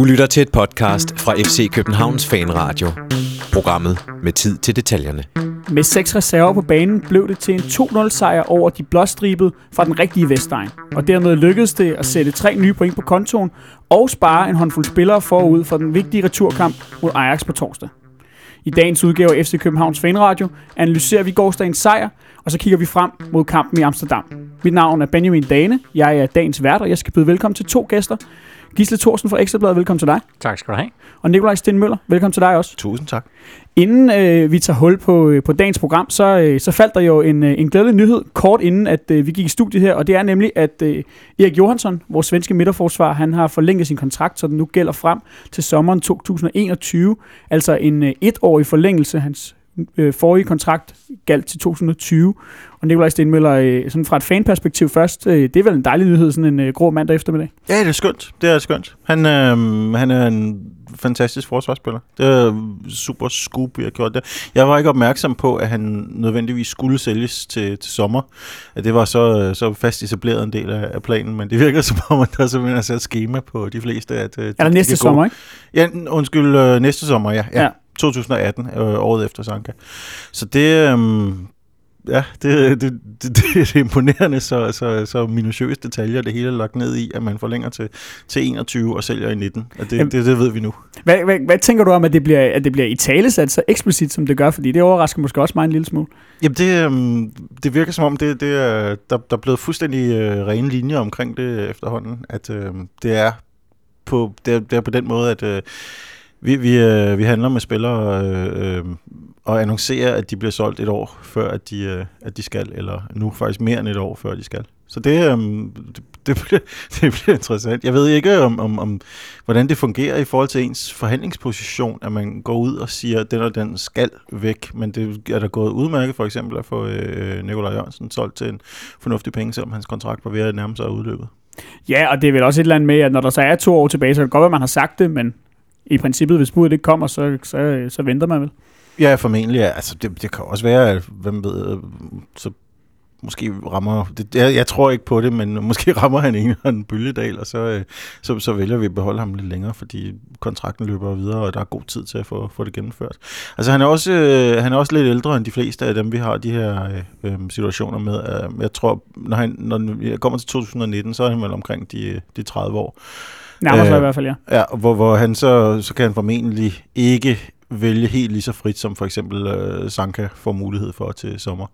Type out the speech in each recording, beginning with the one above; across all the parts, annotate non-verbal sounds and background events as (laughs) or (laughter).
Du lytter til et podcast fra FC Københavns Fanradio. Programmet med tid til detaljerne. Med seks reserver på banen blev det til en 2-0 sejr over de blåstribede fra den rigtige Vestegn. Og dermed lykkedes det at sætte tre nye point på kontoen og spare en håndfuld spillere forud for den vigtige returkamp mod Ajax på torsdag. I dagens udgave af FC Københavns Fanradio analyserer vi gårdsdagens sejr, og så kigger vi frem mod kampen i Amsterdam. Mit navn er Benjamin Dane, jeg er dagens vært, og jeg skal byde velkommen til to gæster. Gisle Thorsen fra Ekstrabladet, velkommen til dig. Tak skal du have. Og Nikolaj Sten Møller, velkommen til dig også. Tusind tak. Inden øh, vi tager hul på, øh, på dagens program, så, øh, så faldt der jo en, øh, en glædelig nyhed kort inden, at øh, vi gik i studiet her, og det er nemlig, at øh, Erik Johansson, vores svenske midterforsvar, han har forlænget sin kontrakt, så den nu gælder frem til sommeren 2021, altså en øh, etårig forlængelse. Hans øh, forrige kontrakt galt til 2020. Og Nikolaj Stenmøller, øh, sådan fra et fanperspektiv først, øh, det er vel en dejlig nyhed, sådan en øh, grå mandag eftermiddag? Ja, det er skønt. Det er skønt. Han, øh, han er en fantastisk forsvarsspiller. Det er super scoop, vi har gjort det. Jeg var ikke opmærksom på, at han nødvendigvis skulle sælges til, til sommer. At det var så, så fast etableret en del af, af planen, men det virker (laughs) som om, at der simpelthen er sat schema på de fleste. At, er der næste sommer, ikke? Ja, undskyld, næste sommer, ja. ja. ja. 2018, øh, året efter Sanka. Så det, øh, ja, det, det, det, det er imponerende, så, så, så minutiøst detaljer det hele er lagt ned i, at man forlænger til, til 21 og sælger i 19. Og det, Jamen, det, det ved vi nu. Hvad, hvad, hvad tænker du om, at det bliver, at det bliver i talesat så eksplicit, som det gør? Fordi det overrasker måske også mig en lille smule. Jamen, det, øhm, det virker som om, det, det er, der, der er blevet fuldstændig øh, rene linjer omkring det efterhånden. At øh, det, er på, det, er, det er på den måde, at... Øh, vi, vi, øh, vi handler med spillere øh, øh, og annoncerer, at de bliver solgt et år før, at de, øh, at de skal, eller nu faktisk mere end et år før, de skal. Så det, øh, det, det, bliver, (laughs) det bliver interessant. Jeg ved ikke, om, om, om, hvordan det fungerer i forhold til ens forhandlingsposition, at man går ud og siger, at den og den skal væk, men det er der gået udmærket for eksempel at få øh, Nikolaj Jørgensen solgt til en fornuftig penge, selvom hans kontrakt var ved at nærme sig udløbet. Ja, og det er vel også et eller andet med, at når der så er to år tilbage, så kan det godt være, at man har sagt det, men i princippet, hvis budet ikke kommer, så, så, så venter man vel. Ja, formentlig. Ja. Altså, det, det kan også være, at hvem ved, så måske rammer, det, jeg, jeg tror ikke på det, men (laughs) måske rammer han en eller anden bølgedal, og så, øh, så, så vælger vi at beholde ham lidt længere, fordi kontrakten løber videre, og der er god tid til at få, få det gennemført. Altså han er, også, øh, han er også lidt ældre end de fleste af dem, vi har de her øh, situationer med. Øh, jeg tror, når han når jeg kommer til 2019, så er han vel omkring de, de 30 år. Nærmer sig øh, i hvert fald, ja. Ja, hvor, hvor han så, så kan han formentlig ikke vælge helt lige så frit, som for eksempel øh, Sanka får mulighed for til sommer.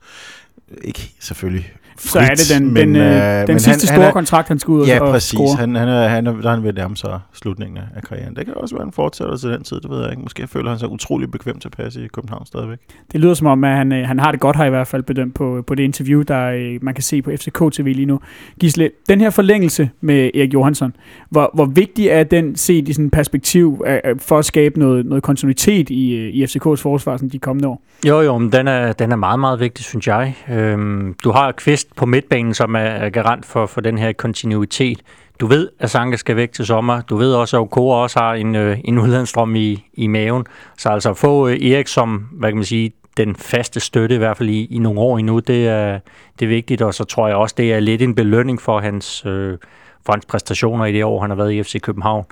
Ikke selvfølgelig frit, Så er det den, men, den, øh, den men sidste han, store han er, kontrakt, han skal ud ja, og præcis. score. Han, han, er, han er, der er han ved nærme sig slutningen af karrieren. Det kan også være en fortsættelse til den tid, det ved jeg ikke. Måske føler han sig utrolig bekvem til at passe i København stadigvæk. Det lyder som om, at han, øh, han har det godt her i hvert fald bedømt på, på det interview, der øh, man kan se på FCK TV lige nu. Gisle, den her forlængelse med Erik Johansson, hvor, hvor vigtig er den set i sådan perspektiv for at skabe noget, noget kontinuitet i, øh, i FCK's forsvar sådan de kommende år? Jo, jo, men den er, den er meget, meget vigtig, synes jeg. Øhm, du har Kvist på midtbanen, som er garant for, for den her kontinuitet. Du ved, at Sanka skal væk til sommer. Du ved også, at Okora også har en, øh, en udlandsstrøm i, i maven. Så altså at få øh, Erik som, hvad kan man sige, den faste støtte, i hvert fald i, i nogle år endnu, det er, det er vigtigt. Og så tror jeg også, det er lidt en belønning for hans, øh, for hans præstationer i det år, han har været i FC København.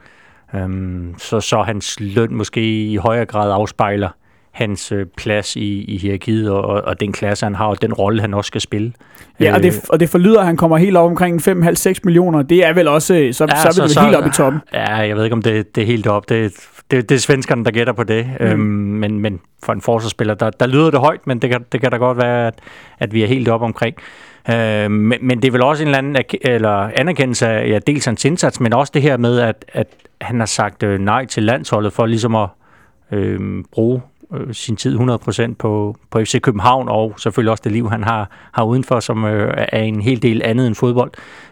Øhm, så, så hans løn måske i højere grad afspejler hans øh, plads i, i hierarkiet, og, og den klasse, han har, og den rolle, han også skal spille. Ja, og det, øh, og det forlyder, at han kommer helt op omkring 5,5-6 millioner. Det er vel også, øh, så, ja, så, så er vi så, helt op i toppen. Ja, jeg ved ikke, om det, det er helt op. Det, det, det er svenskerne, der gætter på det. Mm. Øhm, men, men for en forsvarsspiller, der, der lyder det højt, men det kan, det kan da godt være, at, at vi er helt op omkring. Øh, men, men det er vel også en eller anden eller anerkendelse af ja, dels hans indsats, men også det her med, at, at han har sagt øh, nej til landsholdet for ligesom at øh, bruge øh, sin tid 100% på, på FC København, og selvfølgelig også det liv, han har, har udenfor, som øh, er en hel del andet end fodbold.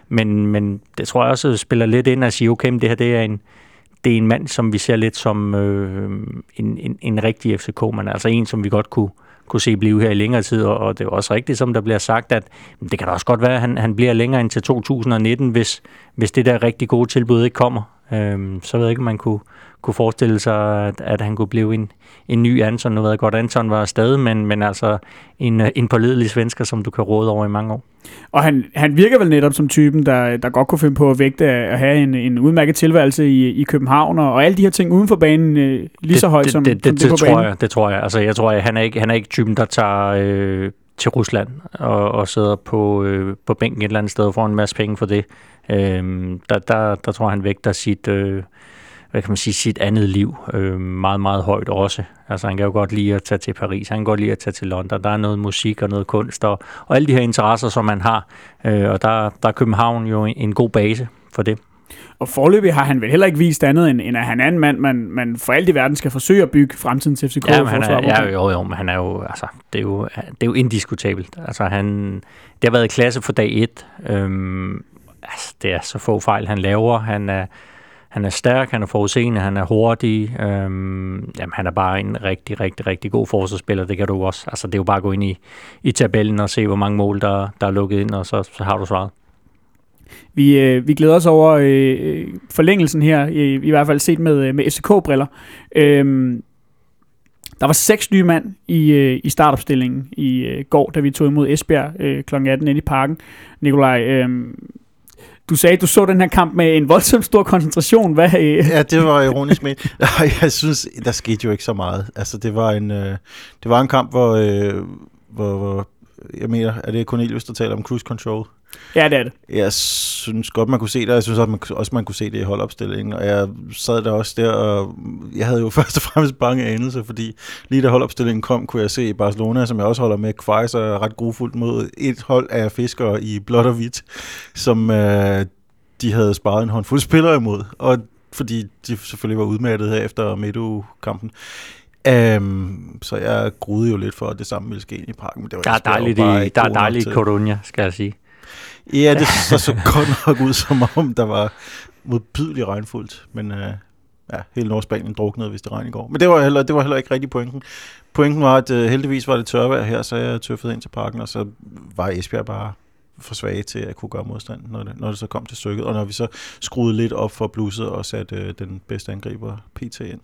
Men, men det tror jeg også spiller lidt ind at sige, okay, men det her det er en, det er en mand, som vi ser lidt som øh, en, en, en rigtig FCK-mand, altså en, som vi godt kunne, kunne se blive her i længere tid, og, og det er også rigtigt, som der bliver sagt, at det kan da også godt være, at han, han bliver længere end til 2019, hvis, hvis det der rigtig gode tilbud ikke kommer. Øhm, så ved jeg ikke, om man kunne, kunne forestille sig, at, at han kunne blive en, en ny Anton. Nu ved jeg godt, Anton var afsted, men, men altså en, en pålidelig svensker, som du kan råde over i mange år. Og han, han virker vel netop som typen, der, der godt kunne finde på at vægte at have en, en udmærket tilværelse i, i København, og, og alle de her ting uden for banen øh, lige det, så højt det, som, det, det, som det, det, det på tror banen. jeg, det tror jeg. Altså, jeg tror, at han er ikke, han er ikke typen, der tager øh, til Rusland og, og sidder på, øh, på bænken et eller andet sted og får en masse penge for det. Øh, der, der, der tror jeg, han vægter sit, øh, hvad kan man sige, sit andet liv øh, meget, meget højt også. Altså han kan jo godt lide at tage til Paris, han kan godt lide at tage til London. Der er noget musik og noget kunst og, og alle de her interesser, som man har. Øh, og der, der er København jo en, en god base for det. Og forløbig har han vel heller ikke vist andet, end, end at han er en mand, man, man for alt i verden skal forsøge at bygge fremtidens FCK. Ja, han er, ja, jo, jo, men han er jo, altså, det er jo, det er jo indiskutabelt. Altså, han, det har været klasse for dag et. Øhm, altså, det er så få fejl, han laver. Han er, han er stærk, han er forudseende, han er hurtig. Øhm, jamen, han er bare en rigtig, rigtig, rigtig god forsvarsspiller. Det kan du også. Altså, det er jo bare at gå ind i, i tabellen og se, hvor mange mål, der, der er lukket ind, og så, så har du svaret. Vi, øh, vi glæder os over øh, forlængelsen her, i, i hvert fald set med, med FCK-briller. Øhm, der var seks nye mand i, øh, i startopstillingen i øh, går, da vi tog imod Esbjerg øh, kl. 18 inde i parken. Nikolaj, øh, du sagde, at du så den her kamp med en voldsomt stor koncentration. Hvad, øh? Ja, det var ironisk med. (laughs) Jeg synes, der skete jo ikke så meget. Altså, det var en, øh, det var en kamp, hvor, øh, hvor, hvor jeg mener, er det Cornelius, der taler om cruise control? Ja, det er det. Jeg synes godt, man kunne se det, og jeg synes også, man, også, man kunne se det i holdopstillingen, og jeg sad der også der, og jeg havde jo (laughs) først og fremmest bange anelse, fordi lige da holdopstillingen kom, kunne jeg se i Barcelona, som jeg også holder med, kvejser ret grufuldt mod et hold af fiskere i blåt og hvidt, som øh, de havde sparet en håndfuld spillere imod, og fordi de selvfølgelig var udmattet her efter Medo-kampen. Um, så jeg gruede jo lidt for, at det samme ville ske i parken. Men det var Der er dejligt, bare i, der er dejligt i. Coruña, skal jeg sige. Ja, det så så (laughs) godt nok ud, som om der var modbydeligt regnfuldt. Men uh, ja, hele Nordspanien druknede, hvis det regnede i går. Men det var heller, det var heller ikke rigtig pointen. Pointen var, at uh, heldigvis var det tørvejr her, så jeg tøffede ind til parken, og så var Esbjerg bare for svage til at kunne gøre modstand, når det, når det så kom til stykket. Og når vi så skruede lidt op for blusset og satte uh, den bedste angriber PT ind.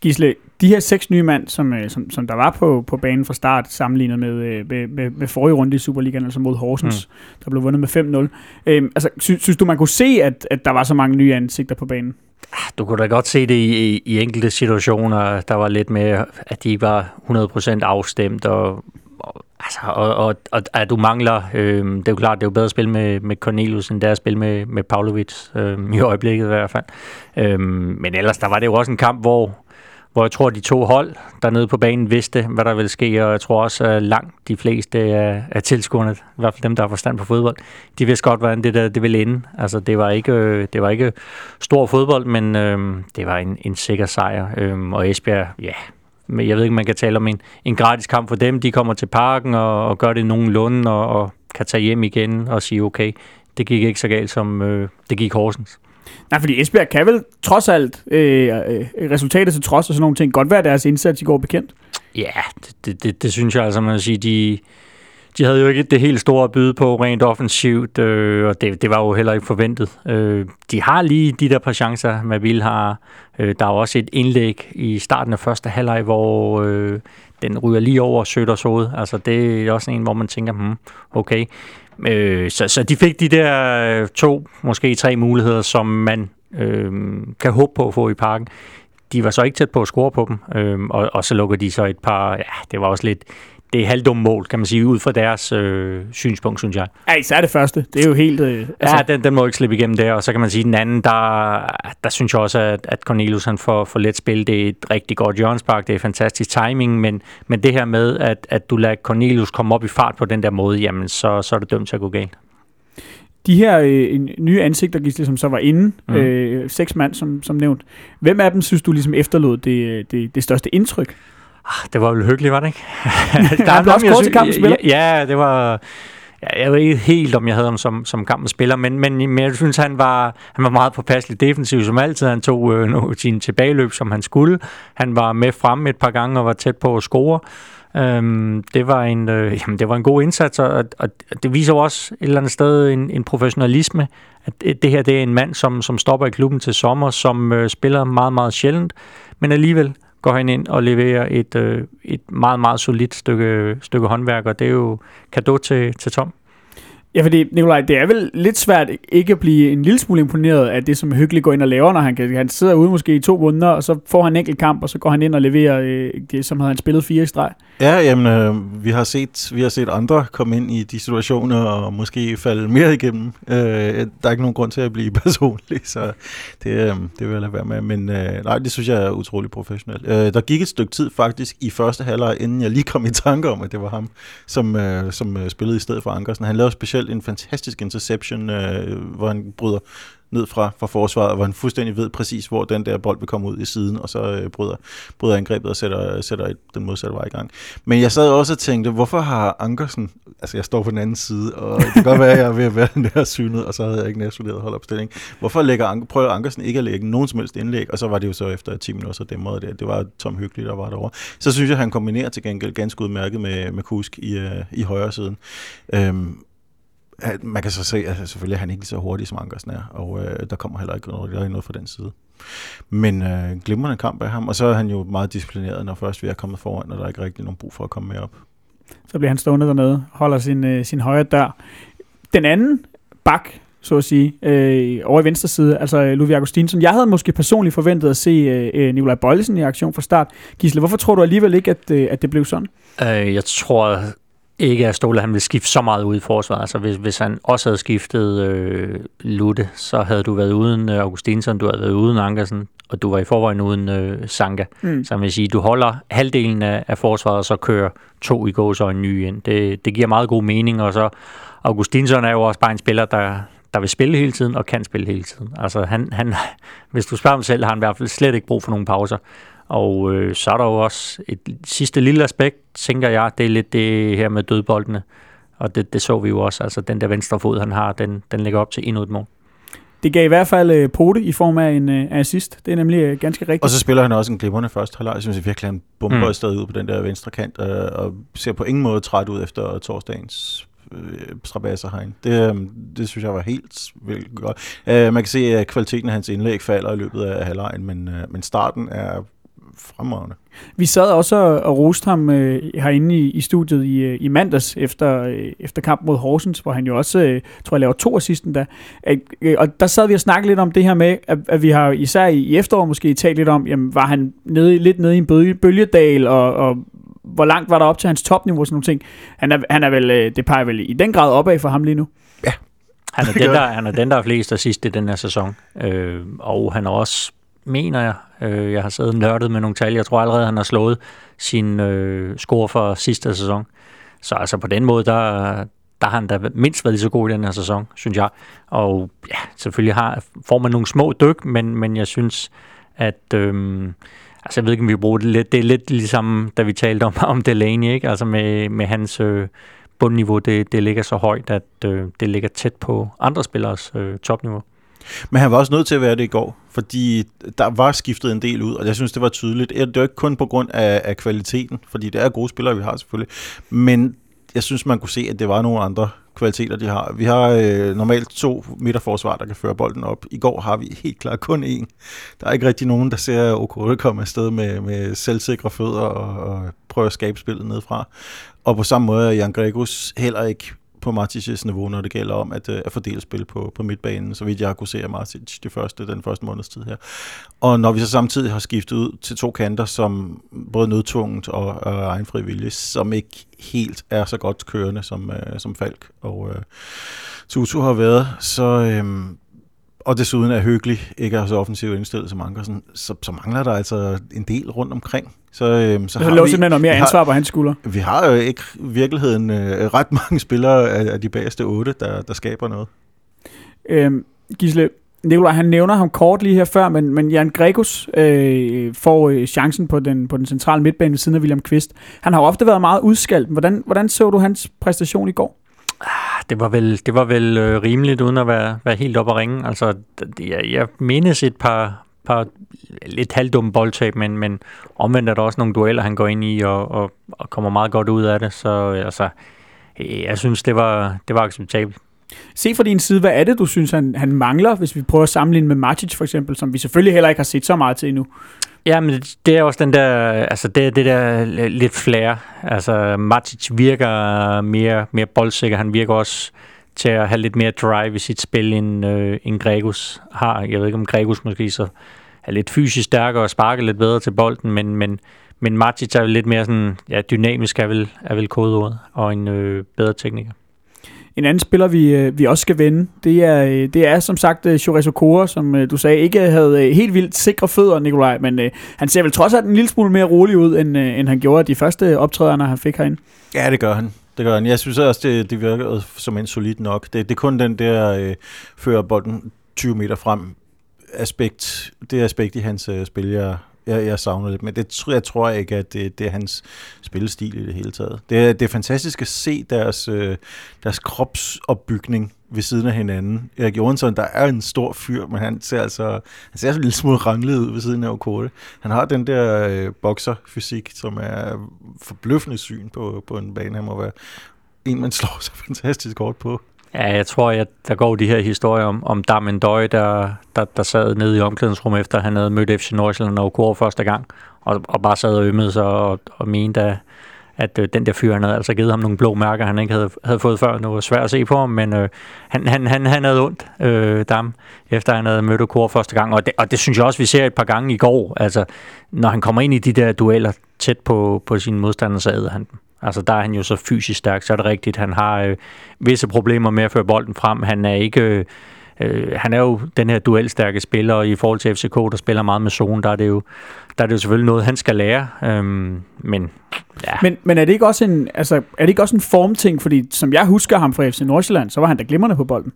Gisle, de her seks nye mand, som, øh, som, som der var på, på banen fra start, sammenlignet med, øh, med, med, med forrige runde i Superligaen, altså mod Horsens, mm. der blev vundet med 5-0. Øhm, altså, sy, synes du, man kunne se, at, at der var så mange nye ansigter på banen? Du kunne da godt se det i, i, i enkelte situationer. Der var lidt med, at de var 100% afstemt, og, og, altså, og, og, og at du mangler... Øh, det er jo klart, det er jo bedre at spille med, med Cornelius, end det er at spille med, med Pavlovic, øh, i øjeblikket i hvert fald. Øh, men ellers, der var det jo også en kamp, hvor hvor jeg tror, de to hold dernede på banen vidste, hvad der ville ske, og jeg tror også, at langt de fleste af, øh, af tilskuerne, i hvert fald dem, der har forstand på fodbold, de vidste godt, hvordan det der det ville ende. Altså, det var ikke, øh, det var ikke stor fodbold, men øh, det var en, en sikker sejr. Øh, og Esbjerg, ja, men jeg ved ikke, man kan tale om en, en gratis kamp for dem. De kommer til parken og, og gør det nogenlunde, og, og kan tage hjem igen og sige, okay, det gik ikke så galt, som øh, det gik Horsens. Nej, fordi Esbjerg kan vel trods alt, øh, øh, resultatet til trods og sådan nogle ting, godt være deres indsats i går bekendt. Ja, det, det, det synes jeg altså, man vil sige, de, de havde jo ikke det helt store at byde på rent offensivt, øh, og det, det var jo heller ikke forventet. Øh, de har lige de der par chancer, Mabil har. Øh, der er også et indlæg i starten af første halvleg, hvor øh, den ryger lige over Søders hoved. Altså, det er også en, hvor man tænker, hmm, okay. Øh, så, så de fik de der øh, to, måske tre muligheder, som man øh, kan håbe på at få i parken. De var så ikke tæt på at score på dem, øh, og, og så lukker de så et par, ja, det var også lidt, det er halvdumme mål, kan man sige, ud fra deres øh, synspunkt, synes jeg. Ja, især det første. Det er jo helt... Øh, Altså, ja, den, den må ikke slippe igennem der, og så kan man sige, den anden, der, der synes jeg også, at, at Cornelius han får for let spil. Det er et rigtig godt hjørnspark, det er fantastisk timing, men, men det her med, at, at du lader Cornelius komme op i fart på den der måde, jamen, så, så er det dømt til at gå galt. De her øh, nye ansigter, Gisle, som så var inde, mm. øh, seks mand, som, som nævnt. Hvem af dem synes du ligesom efterlod det, det, det største indtryk? Ah, Det var vel hyggeligt, var det ikke? Han blev også kort til kampens spiller. Ja, ja, det var... Ja, jeg ved ikke helt, om jeg havde ham som, som kampens spiller, men, men, men jeg synes, han var, han var meget påpasselig defensiv, som altid. Han tog øh, no, sin tilbageløb, som han skulle. Han var med frem et par gange og var tæt på at score. Øhm, det, var en, øh, jamen, det var en god indsats, og, og det viser jo også et eller andet sted en, en professionalisme, at det her det er en mand, som, som stopper i klubben til sommer, som øh, spiller meget, meget sjældent, men alligevel går han ind og leverer et, øh, et meget, meget solidt stykke, stykke håndværk, og det er jo kado til, til Tom. Ja, fordi Nikolaj, det er vel lidt svært ikke at blive en lille smule imponeret af det, som Hyggelig går ind og laver, når han, kan, han sidder ude måske i to måneder, og så får han en enkelt kamp, og så går han ind og leverer øh, det, som havde han spillet fire i streg. Ja, jamen, øh, vi, har set, vi har set andre komme ind i de situationer og måske falde mere igennem. Øh, der er ikke nogen grund til at blive (laughs) personlig, så det, øh, det vil jeg lade være med. Men øh, nej, det synes jeg er utrolig professionelt. Øh, der gik et stykke tid faktisk i første halvleg, inden jeg lige kom i tanke om, at det var ham, som, øh, som øh, spillede i stedet for Ankersen. Han lavede specielt en fantastisk interception, øh, hvor han bryder ned fra, fra forsvaret, hvor han fuldstændig ved præcis, hvor den der bold vil komme ud i siden, og så øh, bryder, bryder angrebet og sætter, sætter et, den modsatte vej i gang. Men jeg sad også og tænkte, hvorfor har Ankersen, altså jeg står på den anden side, og det kan godt være, at jeg er ved at være nær synet, og så havde jeg ikke nærsoleret holdopstilling. Hvorfor lægger Anker, prøver Ankersen ikke at lægge nogen som helst indlæg, og så var det jo så efter 10 minutter, så dæmrede det. Det var Tom Hyggelig, der var derovre. Så synes jeg, han kombinerer til gengæld ganske udmærket med, med Kusk i, øh, i højre siden. Øhm, man kan så se, at selvfølgelig er han ikke så hurtig, som Ankersen er, og øh, der kommer heller ikke noget, der er noget fra den side. Men øh, glimrende kamp af ham, og så er han jo meget disciplineret, når først vi er kommet foran, og der er ikke rigtig nogen brug for at komme med op. Så bliver han stående dernede, holder sin, øh, sin højre dør. Den anden bak, så at sige, øh, over i venstre side, altså Ludvig Augustinsson. Jeg havde måske personligt forventet at se øh, Nikolaj Bøjlesen i aktion fra start. Gisle, hvorfor tror du alligevel ikke, at, øh, at det blev sådan? Øh, jeg tror ikke, at Ståle han vil skifte så meget ud i forsvaret. Altså, hvis, hvis han også havde skiftet øh, Lutte, så havde du været uden øh, Augustinsson, du havde været uden Ankersen, og du var i forvejen uden øh, Sanka. Mm. Så man vil sige, du holder halvdelen af, af forsvaret, og så kører to i gås og en ny ind. Det, det giver meget god mening, og så Augustinsson er jo også bare en spiller, der, der vil spille hele tiden og kan spille hele tiden. Altså han, han, (laughs) hvis du spørger ham selv, har han i hvert fald slet ikke brug for nogle pauser. Og øh, så er der jo også et sidste lille aspekt, tænker jeg, det er lidt det her med dødboldene. Og det, det så vi jo også, altså den der venstre fod, han har, den, den ligger op til endnu et mål. Det gav i hvert fald øh, pote i form af en øh, assist. Det er nemlig øh, ganske rigtigt. Og så spiller han også en glimrende første halvleg. Jeg synes virkelig, han bomber mm. stadig ud på den der venstre kant, øh, og ser på ingen måde træt ud efter torsdagens øh, strabasser herinde. Det, øh, det synes jeg var helt vildt godt. Øh, man kan se, at kvaliteten af hans indlæg falder i løbet af halvlejen, men, øh, men starten er fremragende. Vi sad også og roste ham øh, herinde i, i studiet i, øh, i mandags efter, øh, efter kamp mod Horsens, hvor han jo også, øh, tror jeg, laver to assisten da. Øh, og der sad vi og snakkede lidt om det her med, at, at vi har især i, i efteråret måske talt lidt om, jamen, var han nede, lidt nede i en bølge, bølgedal, og, og hvor langt var der op til hans topniveau og sådan nogle ting. Han er, han er vel, øh, det peger vel i den grad opad for ham lige nu. Ja. Han er, (laughs) den, der, han er den, der er flest assist i den her sæson. Øh, og han er også mener jeg. Øh, jeg har siddet nørdet med nogle tal. Jeg tror allerede, han har slået sin øh, score for sidste sæson. Så altså på den måde, der, der har han da mindst været lige så god i den her sæson, synes jeg. Og ja, selvfølgelig har, får man nogle små dyk, men, men jeg synes, at... Øh, altså jeg ved ikke, om vi bruger det lidt. Det er lidt ligesom, da vi talte om, om Delaney, ikke? Altså med, med hans øh, bundniveau, det, det ligger så højt, at øh, det ligger tæt på andre spillers øh, topniveau. Men han var også nødt til at være det i går, fordi der var skiftet en del ud, og jeg synes, det var tydeligt. Det er ikke kun på grund af, af kvaliteten, fordi det er gode spillere, vi har selvfølgelig, men jeg synes, man kunne se, at det var nogle andre kvaliteter, de har. Vi har øh, normalt to midterforsvar, der kan føre bolden op. I går har vi helt klart kun én. Der er ikke rigtig nogen, der ser Okoro komme afsted med, med selvsikre fødder og, og prøve at skabe spillet nedfra. Og på samme måde er Jan Gregus heller ikke på Martins niveau, når det gælder om at, øh, at fordele spil på, på midtbanen, så vidt jeg har kunne se af Martins de første, den første måneds tid her. Og når vi så samtidig har skiftet ud til to kanter, som både nødtvunget og, og egenfri vilje, som ikke helt er så godt kørende som, øh, som Falk og øh, Tutu har været, så, øh, og desuden er hyggelig, ikke er så offensivt indstillet som Ankersen, så, så mangler der altså en del rundt omkring. Så, øhm, så, så har lå vi, simpelthen noget mere ansvar har, på hans skulder. Vi har jo ikke i virkeligheden øh, ret mange spillere af, af de bagerste otte, der, der skaber noget. Øhm, Gisle, Nikolaj, han nævner ham kort lige her før, men, men Jan Gregus øh, får øh, chancen på den, på den centrale midtbane ved siden af William Kvist. Han har jo ofte været meget udskalt. Hvordan, hvordan så du hans præstation i går? Ah, det var vel, det var vel øh, rimeligt, uden at være, være helt op at ringe. Altså, jeg, jeg mindes et par, par lidt halvdumme boldtab, men, men omvendt er der også nogle dueller, han går ind i og, og, og kommer meget godt ud af det. Så altså, øh, jeg synes, det var, det var acceptabelt. Se fra din side, hvad er det, du synes, han, han mangler, hvis vi prøver at sammenligne med Matic for eksempel, som vi selvfølgelig heller ikke har set så meget til endnu? Ja, men det er også den der, altså det, det der lidt flere. Altså Matic virker mere, mere boldsikker, han virker også til at have lidt mere drive i sit spil, end, øh, end Gregus har. Jeg ved ikke, om Gregus måske så er lidt fysisk stærkere og sparker lidt bedre til bolden, men, men, men Matic er lidt mere sådan, ja, dynamisk er vel, er vel kodeordet, og en øh, bedre tekniker. En anden spiller, vi, øh, vi også skal vende, det er, øh, det er som sagt øh, Chores Okora, som du sagde ikke havde helt vildt sikre fødder, Nikolaj, men han ser vel trods alt en lille smule mere rolig ud, end, end han gjorde de første optræderne, han fik herinde. Ja, det gør han. Det gør han. Jeg synes også, det, det virker som en solid nok. Det, det er kun den der øh, fører bolden 20 meter frem aspekt, det aspekt i hans øh, spil, jeg, jeg, jeg savner lidt. Men det jeg tror jeg ikke, at det, det er hans spillestil i det hele taget. Det er, det er fantastisk at se deres, øh, deres kropsopbygning ved siden af hinanden. Erik Johansson, der er en stor fyr, men han ser altså han ser en lille smule ranglet ud ved siden af Okote. Han har den der øh, bokserfysik, som er forbløffende syn på, på en bane. Han må være en, man slår sig fantastisk godt på. Ja, jeg tror, at der går de her historier om, om Damien Døj, der, der, der sad nede i omklædningsrummet, efter han havde mødt FC Nordsjælland og Okor første gang, og, og bare sad og ømmede sig og, og mente, at, at øh, den der fyr, han havde altså givet ham nogle blå mærker, han ikke havde, havde fået før. Det var svært at se på ham, men øh, han, han, han, han havde ondt, øh, Dam, efter han havde mødt Okor første gang. Og det, og det synes jeg også, vi ser et par gange i går. Altså, når han kommer ind i de der dueller tæt på, på sine modstandere, så æder han dem. Altså, der er han jo så fysisk stærk, så er det rigtigt. Han har øh, visse problemer med at føre bolden frem. Han er ikke... Øh, øh, han er jo den her duelstærke spiller, og i forhold til FCK, der spiller meget med zone, der er det jo, der er det jo selvfølgelig noget, han skal lære. Øhm, men, ja. men, men er det ikke også en, altså, er det ikke også en formting? Fordi som jeg husker ham fra FC Nordsjælland, så var han da glimrende på bolden.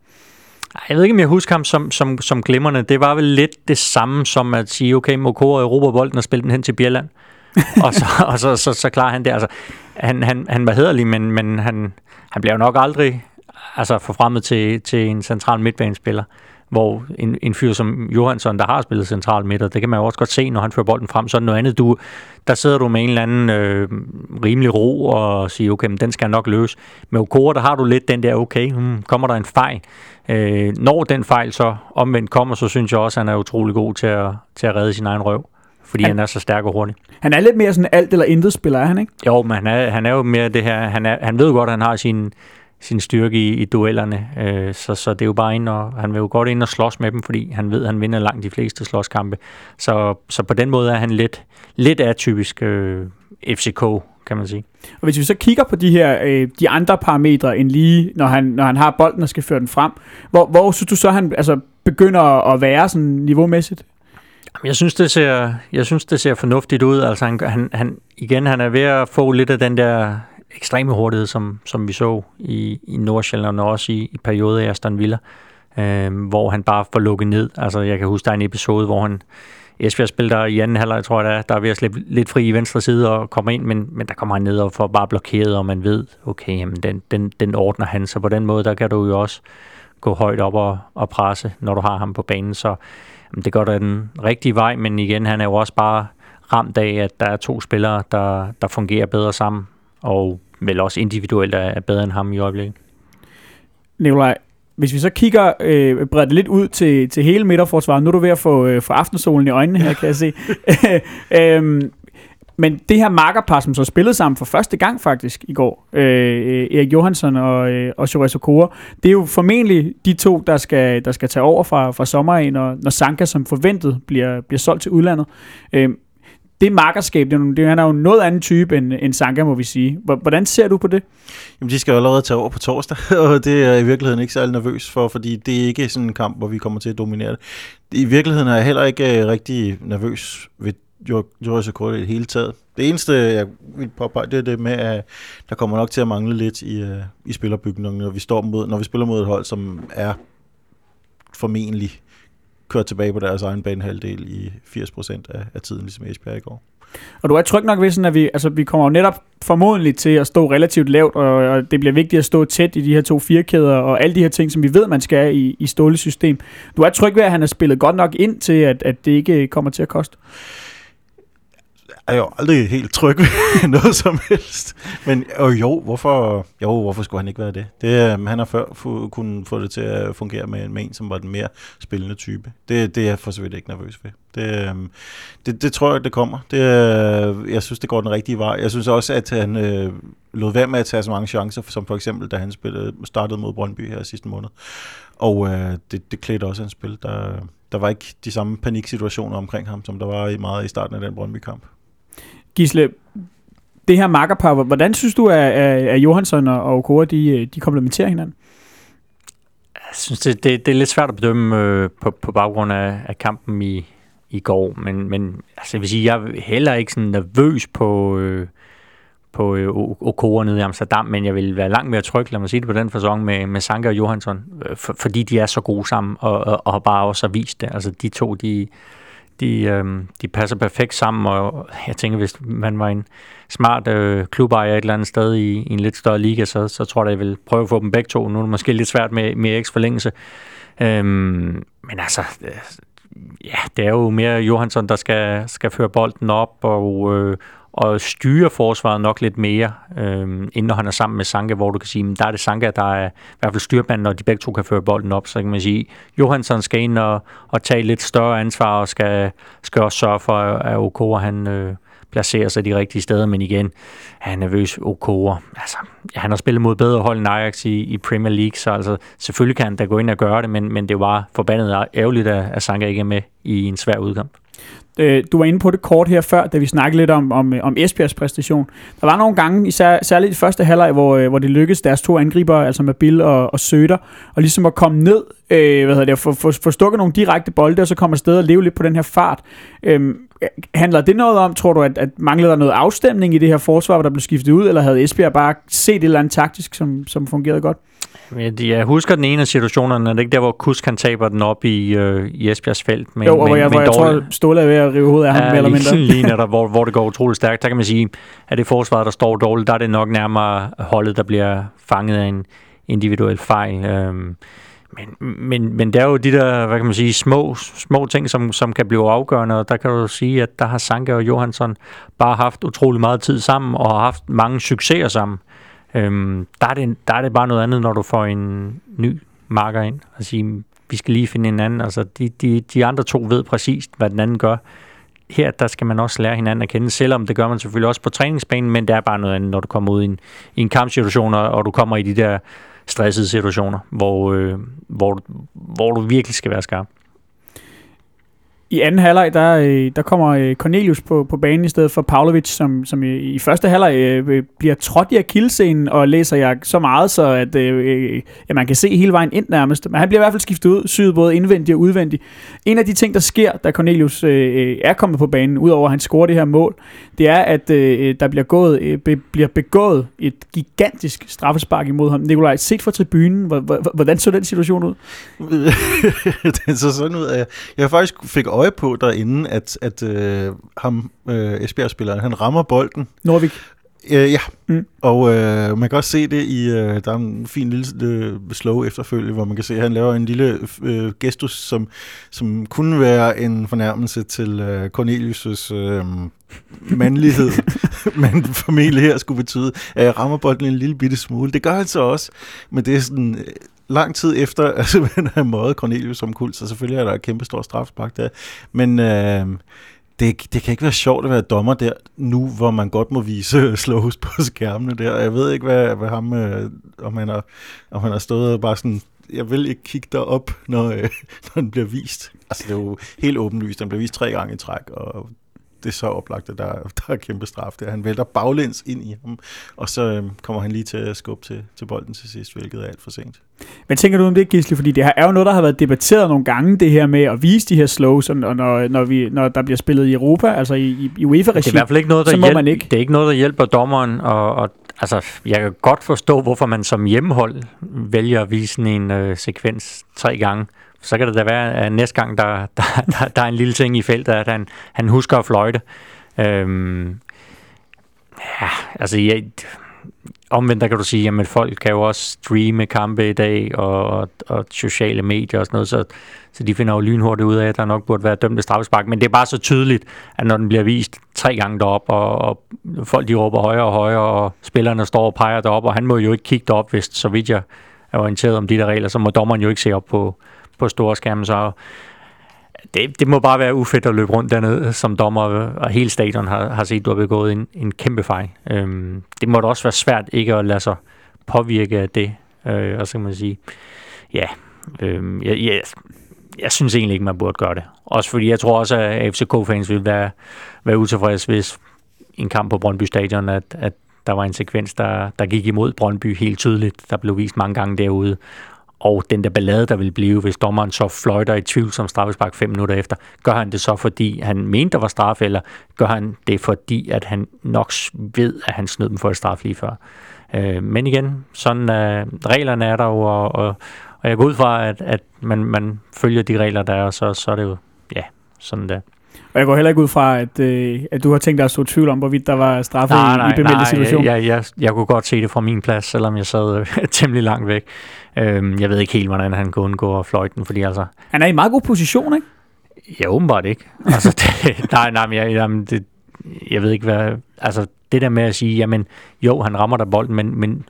Jeg ved ikke, om jeg husker ham som, som, som glimrende. Det var vel lidt det samme som at sige, okay, Mokoro Europa bolden og spille den hen til Bjelland og så, og så, så, så klarer han det. Altså, han, han, han var hederlig, men, men han, han bliver jo nok aldrig altså, forfremmet til, til en central midtbanespiller hvor en, en fyr som Johansson, der har spillet central midt, det kan man jo også godt se, når han fører bolden frem, så er noget andet. Du, der sidder du med en eller anden øh, rimelig ro og siger, okay, men den skal nok løse. Med Okora, der har du lidt den der, okay, hmm, kommer der en fejl? Øh, når den fejl så omvendt kommer, så synes jeg også, at han er utrolig god til at, til at redde sin egen røv fordi han, han er så stærk og hurtig. Han er lidt mere sådan alt eller intet spiller, er han ikke? Jo, men han er, han er jo mere det her, han, er, han ved godt, at han har sin, sin styrke i, i duellerne, øh, så, så det er jo bare ind og, han vil jo godt ind og slås med dem, fordi han ved, at han vinder langt de fleste slåskampe. Så, så på den måde er han lidt, lidt atypisk øh, FCK, kan man sige. Og hvis vi så kigger på de her øh, de andre parametre end lige når han når han har bolden og skal føre den frem, hvor, hvor synes du så han altså begynder at være sådan niveaumæssigt? Jeg synes, det ser, jeg synes, det ser fornuftigt ud. Altså, han, han, han, igen, han er ved at få lidt af den der ekstreme hurtighed, som, som vi så i, i Nordsjælland og også i, i perioder i Aston Villa, øh, hvor han bare får lukket ned. Altså, jeg kan huske, der er en episode, hvor han Esbjerg spiller der i anden halvleg, tror jeg, der, der er ved at slippe lidt fri i venstre side og komme ind, men, men der kommer han ned og får bare blokeret, og man ved, okay, jamen den, den, den ordner han. Så på den måde, der kan du jo også gå højt op og, og presse, når du har ham på banen. Så det går da den rigtige vej, men igen, han er jo også bare ramt af, at der er to spillere, der, der fungerer bedre sammen, og vel også individuelt er bedre end ham i øjeblikket. Nikolaj, hvis vi så kigger, øh, breder det lidt ud til, til hele midterforsvaret, nu er du ved at få, øh, få aftensolen i øjnene her, kan jeg se. (laughs) (laughs) øhm, men det her markerpar, som så spillede sammen for første gang faktisk i går, øh, Erik Johansson og, øh, og Chores Okora, det er jo formentlig de to, der skal, der skal tage over fra, fra sommeren, når, når Sanka som forventet bliver, bliver solgt til udlandet. Øh, det markerskab, det, det, han er jo noget anden type end, end Sanka, må vi sige. Hvordan ser du på det? Jamen, de skal jo allerede tage over på torsdag, (laughs) og det er jeg i virkeligheden ikke særlig nervøs for, fordi det er ikke sådan en kamp, hvor vi kommer til at dominere det. I virkeligheden er jeg heller ikke øh, rigtig nervøs ved Joris Kort i det hele taget. Det eneste, jeg vil påpege, det er det med, at der kommer nok til at mangle lidt i, uh, i spillerbygningen, når vi, står mod, når vi spiller mod et hold, som er formentlig kørt tilbage på deres egen banehalvdel i 80% af, af tiden, ligesom Esbjerg i går. Og du er tryg nok ved sådan, at vi, altså, vi kommer jo netop formodentlig til at stå relativt lavt, og, og det bliver vigtigt at stå tæt i de her to firkæder, og alle de her ting, som vi ved, man skal i, i Ståles system. Du er tryg ved, at han har spillet godt nok ind til, at, at det ikke kommer til at koste? Er jo aldrig helt tryg ved (laughs) noget som helst. Men og jo, hvorfor, jo, hvorfor skulle han ikke være det? det han har før fu- kunnet få det til at fungere med, med en, som var den mere spillende type. Det, det er jeg for så vidt ikke nervøs ved. Det, øhm, det, det tror jeg, det kommer. Det, øh, jeg synes, det går den rigtige vej. Jeg synes også, at han øh, lod være med at tage så mange chancer, som for eksempel, da han spillede, startede mod Brøndby her sidste måned. Og øh, det, det klædte også hans spil. Der, der var ikke de samme paniksituationer omkring ham, som der var i meget i starten af den Brøndby-kamp. Gisle, det her makkerpar, hvordan synes du, at, at Johansson og Okora, de, øh, de komplementerer hinanden? Jeg synes, det, det, det er lidt svært at bedømme øh, på, på baggrund af, af kampen i, i går, men, men altså, jeg vil sige, jeg er heller ikke sådan nervøs på, øh, på øh, Okora nede i Amsterdam, men jeg vil være langt mere tryg, lad mig sige det på den fasong, med, med Sanka og Johansson, øh, for, fordi de er så gode sammen, og, og, og bare også har vist det. Altså, de to, de, de, øh, de passer perfekt sammen, og jeg tænker, hvis man var en smart øh, klubejer et eller andet sted i, i en lidt større liga, så, så tror jeg, jeg vil prøve at få dem begge to. Nu er det måske lidt svært med, med X forlængelse. Øhm, men altså, ja, det er jo mere Johansson, der skal, skal føre bolden op og, øh, og styre forsvaret nok lidt mere, øh, inden når han er sammen med Sanke, hvor du kan sige, at der er det Sanke, der er i hvert fald styrmanden, når de begge to kan føre bolden op. Så kan man sige, at Johansson skal ind og, og tage lidt større ansvar, og skal, skal også sørge for, at OK han øh, placerer sig de rigtige steder. Men igen, er han nervøs OK. Altså, han har spillet mod bedre hold end Ajax i, i Premier League, så altså, selvfølgelig kan han da gå ind og gøre det, men, men det var forbandet ærgerligt, at, at Sanka ikke er med i en svær udkamp. Øh, du var inde på det kort her før, da vi snakkede lidt om, om, om Esbjergs præstation. Der var nogle gange, især, særligt i første halvleg, hvor, øh, hvor det lykkedes deres to angriber, altså med Bill og, og Søder, og ligesom at komme ned, øh, hvad hedder det, få få, få stukket nogle direkte bolde, og så komme afsted og leve lidt på den her fart. Øh, handler det noget om, tror du, at, at manglede der noget afstemning i det her forsvar, hvor der blev skiftet ud, eller havde Esbjerg bare set et eller andet taktisk, som, som fungerede godt? Jeg husker den ene af situationerne, er det ikke der, hvor Kusk kan taber den op i, øh, i Esbjergs felt? Med, jo, og jeg, hvor jeg tror, Ståle er ved at rive hovedet af ham, ja, mere eller mindre. (laughs) lige der, (laughs) hvor, hvor det går utroligt stærkt. Der kan man sige, at det forsvaret, der står dårligt, der er det nok nærmere holdet, der bliver fanget af en individuel fejl. Øhm, men, men, men det er jo de der, hvad kan man sige, små, små ting, som, som kan blive afgørende, og der kan du sige, at der har Sanka og Johansson bare haft utrolig meget tid sammen, og har haft mange succeser sammen. Øhm, der, er det, der er det bare noget andet, når du får en ny marker ind og sige, vi skal lige finde en anden. Altså, de, de, de andre to ved præcis, hvad den anden gør. Her, der skal man også lære hinanden at kende, selvom det gør man selvfølgelig også på træningsbanen, men det er bare noget andet, når du kommer ud i en, i en kampsituation, og du kommer i de der stressede situationer, hvor, øh, hvor, hvor du virkelig skal være skarp. I anden halvleg, der, øh, der kommer øh, Cornelius på, på banen i stedet for Pavlovic, som, som i, i første halvleg øh, bliver trådt i akillescenen og læser jeg så meget, så at øh, øh ja, man kan se hele vejen ind nærmest. Men han bliver i hvert fald skiftet ud, syet både indvendigt og udvendigt. En af de ting, der sker, da Cornelius øh, er kommet på banen, udover at han scorer det her mål, det er, at øh, der bliver, gået, øh, be, bliver begået et gigantisk straffespark imod ham. Nikolaj, set fra tribunen, hvordan så den situation ud? (laughs) den så sådan ud, at jeg faktisk fik øje på derinde, at, at øh, ham, øh, Esbjerg-spilleren, han rammer bolden. Norvik. Øh, ja, mm. og øh, man kan også se det i, øh, der er en fin lille øh, slow efterfølge, hvor man kan se, at han laver en lille øh, gestus, som, som kunne være en fornærmelse til øh, Cornelius' øh, mandlighed, (laughs) (laughs) men formentlig her skulle betyde, at jeg rammer bolden en lille bitte smule. Det gør han så også, men det er sådan øh, lang tid efter, altså (laughs) man har mødet Cornelius som kult, så selvfølgelig er der et kæmpe stort strafspark der. Men øh, det, det kan ikke være sjovt at være dommer der, nu hvor man godt må vise (laughs) slows på skærmene der. Jeg ved ikke, hvad, hvad ham, øh, om, han har, om han har stået og bare sådan, jeg vil ikke kigge derop, når, øh, (laughs) når den bliver vist. Altså det er jo helt åbenlyst, den bliver vist tre gange i træk, og det er så oplagt, at der, (laughs) der er kæmpe straf der. Han vælter baglæns ind i ham, og så øhm, kommer han lige til at skubbe til, til bolden til sidst, hvilket er alt for sent. Men tænker du om det, Gisli? Fordi det her er jo noget, der har været debatteret nogle gange, det her med at vise de her slows, og når, når, vi, når der bliver spillet i Europa, altså i, i UEFA-regi, det er i hvert fald ikke noget, der hjælp, man ikke. Det er ikke noget, der hjælper dommeren, og, og altså, jeg kan godt forstå, hvorfor man som hjemmehold vælger at vise en øh, sekvens tre gange, så kan det da være, at næste gang, der, (laughs) der, der, der er en lille ting i feltet, at han, han husker at fløjte. Øhm, ja, altså, jeg, omvendt der kan du sige, at folk kan jo også streame kampe i dag, og, og, og sociale medier og sådan noget, så, så de finder jo lynhurtigt ud af, at der nok burde være dømt straffespark. Men det er bare så tydeligt, at når den bliver vist tre gange derop, og, og folk de råber højere og højere, og spillerne står og peger derop, og han må jo ikke kigge derop, hvis så vidt jeg er orienteret om de der regler, så må dommeren jo ikke se op på, på store skærme, så det, det må bare være ufedt at løbe rundt dernede som dommer, og hele stadion har, har set, du har begået en, en kæmpe fejl. Øhm, det må da også være svært ikke at lade sig påvirke af det, øh, og så kan man sige, ja, øh, jeg, jeg, jeg synes egentlig ikke, man burde gøre det. Også fordi jeg tror også, at FCK-fans vil være, være utilfredse, hvis en kamp på Brøndby Stadion, at, at der var en sekvens, der, der gik imod Brøndby helt tydeligt. Der blev vist mange gange derude. Og den der ballade, der vil blive, hvis dommeren så fløjter i tvivl som straffespark fem minutter efter, gør han det så, fordi han mente, der var straf, eller gør han det, fordi at han nok ved, at han snød dem for et straf lige før? Øh, men igen, sådan uh, reglerne er der jo, og, og, og jeg går ud fra, at, at man, man følger de regler, der er, og så, så er det jo, ja, sådan der. Og jeg går heller ikke ud fra, at, øh, at du har tænkt dig at stå tvivl om, hvorvidt der var straffe nej, nej, i bemeldte situation. Nej, jeg, jeg, jeg kunne godt se det fra min plads, selvom jeg sad øh, (laughs) temmelig langt væk. Øhm, jeg ved ikke helt, hvordan han kunne undgå fløjten, fordi altså... Han er i meget god position, ikke? Ja, åbenbart ikke. Altså, (laughs) det, nej, nej, men jeg, jamen, det, jeg ved ikke, hvad... Altså, det der med at sige, jamen, jo, han rammer der bolden, men, men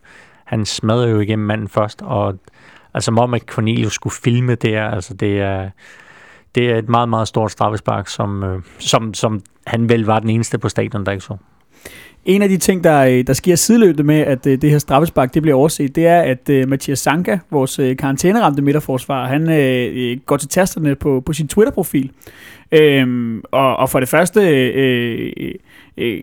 han smadrer jo igennem manden først, og altså, som om, at Cornelius skulle filme det her, altså, det er det er et meget, meget stort straffespark, som, øh, som, som han vel var den eneste på stadion, der ikke så. En af de ting, der, øh, der sker sideløbende med, at øh, det her straffespark det bliver overset, det er, at øh, Mathias Sanka, vores karantæneramte midterforsvar, han øh, går til tasterne på, på sin Twitter-profil. Øhm, og, og for det første øh,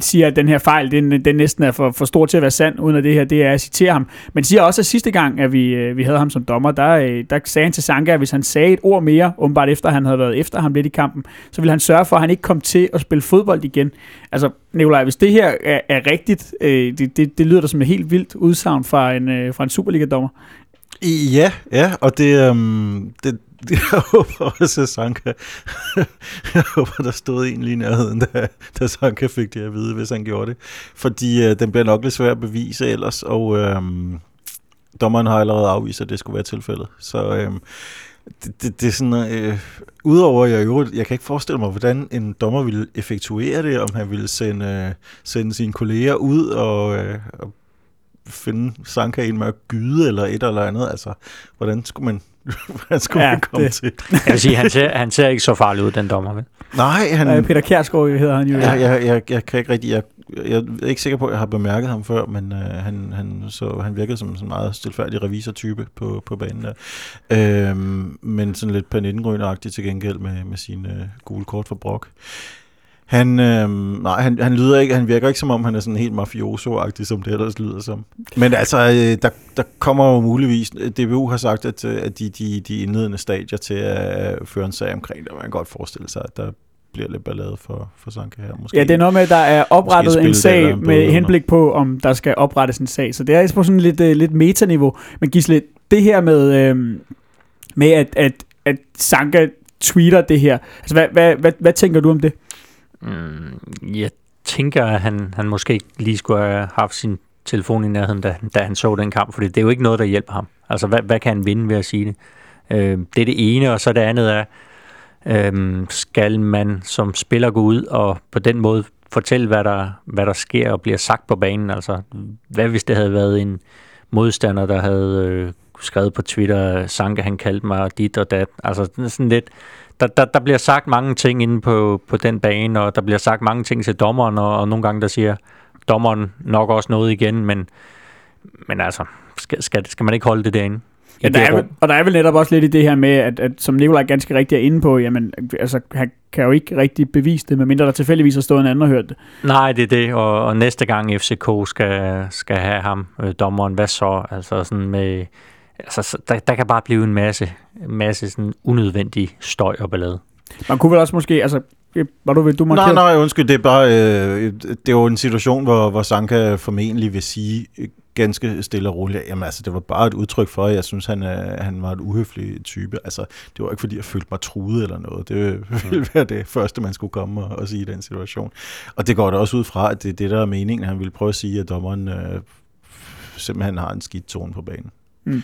siger, at den her fejl, den, den næsten er for, for stor til at være sand, uden at det her, det er at citere ham. Men siger også, at sidste gang, at vi, øh, vi havde ham som dommer, der, øh, der sagde han til Sanka, at hvis han sagde et ord mere, åbenbart efter han havde været efter ham lidt i kampen, så ville han sørge for, at han ikke kom til at spille fodbold igen. Altså, Nikolaj, hvis det her er, er rigtigt, øh, det, det, det lyder da som et helt vildt udsagn fra en, øh, fra en Superliga-dommer. Ja, ja, og det, øhm, det, (laughs) jeg håber også, at Sanka, (laughs) jeg håber, der stod en lige i nærheden, da, da Sanka fik det at vide, hvis han gjorde det. Fordi øh, den bliver nok lidt svær at bevise ellers, og øh, dommeren har allerede afvist, at det skulle være tilfældet. Så øh, det, det, det er sådan, øh, udover jeg jeg kan ikke forestille mig, hvordan en dommer ville effektuere det, om han ville sende, øh, sende sine kolleger ud og, øh, og finde Sanka ind med at gyde eller et eller andet. Altså, hvordan skulle man (laughs) Hvad skulle ja, komme det. til? (laughs) Jeg vil sige, han ser, han ser ikke så farlig ud, den dommer, vel? Nej, han... Ja, Peter Kjærsgaard hedder han jo. Ja, jeg, jeg, jeg, kan ikke rigtig... Jeg, jeg er ikke sikker på, at jeg har bemærket ham før, men øh, han, han, så, han virkede som en meget stilfærdig revisortype på, på banen der. Øhm, men sådan lidt panindengrønagtig til gengæld med, med sine øh, gule kort for brok. Han, øh, nej, han, han, lyder ikke, han virker ikke som om, han er sådan helt mafioso-agtig, som det ellers lyder som. Men altså, øh, der, der kommer jo muligvis, DBU har sagt, at, øh, at de, de, de indledende stadier til at føre en sag omkring, der man kan godt forestille sig, at der bliver lidt ballade for, for Sanke her. Måske, ja, det er noget med, at der er oprettet en sag med henblik på, om der skal oprettes en sag. Så det er på sådan lidt, uh, lidt metaniveau. Men Gisle, det her med, uh, med at, at, at Sanka tweeter det her, altså hvad, hvad, hvad, hvad tænker du om det? Mm, jeg tænker, at han, han måske lige skulle have haft sin telefon i nærheden, da, da han så den kamp, for det er jo ikke noget, der hjælper ham. Altså, hvad, hvad kan han vinde ved at sige det? Øh, det er det ene, og så det andet er, øh, skal man som spiller gå ud og på den måde fortælle, hvad der, hvad der sker og bliver sagt på banen? Altså, hvad hvis det havde været en modstander, der havde øh, skrevet på Twitter, Sanke han kaldte mig dit og dat. Altså sådan lidt, der, der, der bliver sagt mange ting inde på, på den bane, og der bliver sagt mange ting til dommeren, og, og nogle gange der siger dommeren nok også noget igen, men, men altså, skal, skal, skal man ikke holde det derinde? Ja, der er, og der er vel netop også lidt i det her med, at, at som Nikolaj ganske rigtigt er inde på, jamen, altså, han kan jo ikke rigtig bevise det, medmindre der tilfældigvis har stået en anden og hørt det. Nej, det er det, og, og næste gang FCK skal, skal have ham, øh, dommeren, hvad så? Altså sådan med altså, der, der kan bare blive en masse, masse sådan unødvendig støj og ballade. Man kunne vel også måske, altså, var du, vil du markere? Nej, nej, undskyld, det er bare, øh, det er jo en situation, hvor, hvor Sanka formentlig vil sige ganske stille og roligt. Jamen altså, det var bare et udtryk for, at jeg synes, han, er, han var en uhøflig type. Altså, det var ikke fordi, jeg følte mig truet eller noget. Det ville (laughs) være det første, man skulle komme og, og sige i den situation. Og det går da også ud fra, at det er det, der er meningen. Han ville prøve at sige, at dommeren øh, simpelthen har en skidt tone på banen. Mm.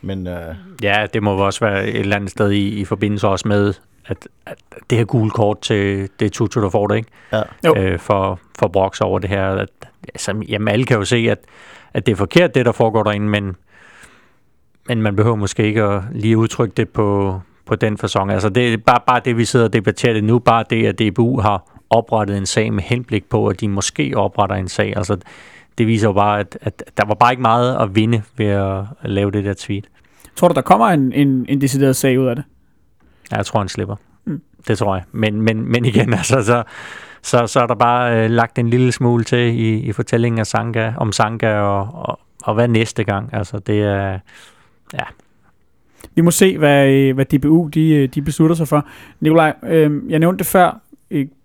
Men, øh, ja, det må også være et eller andet sted i, i forbindelse også med, at, at det her gule kort til det Tutu, der får det, ikke? Ja. Øh, for, for Brox over det her. At, altså, jamen, alle kan jo se, at, at det er forkert, det der foregår derinde, men, men man behøver måske ikke at lige udtrykke det på, på den fasong. Altså, det er bare, bare det, vi sidder og debatterer det nu, bare det, at DBU har oprettet en sag med henblik på, at de måske opretter en sag. Altså, det viser jo bare, at, at der var bare ikke meget at vinde ved at lave det der tweet. Tror du, der kommer en, en, en decideret sag ud af det? Ja, jeg tror, han slipper. Mm. Det tror jeg. Men, men, men igen, (laughs) altså, så, så, så er der bare øh, lagt en lille smule til i, i fortællingen af Sanka, om Sanka og, og, og hvad næste gang. Altså, det er... Ja, vi må se, hvad, øh, hvad DBU de, øh, de beslutter sig for. Nikolaj, øh, jeg nævnte det før.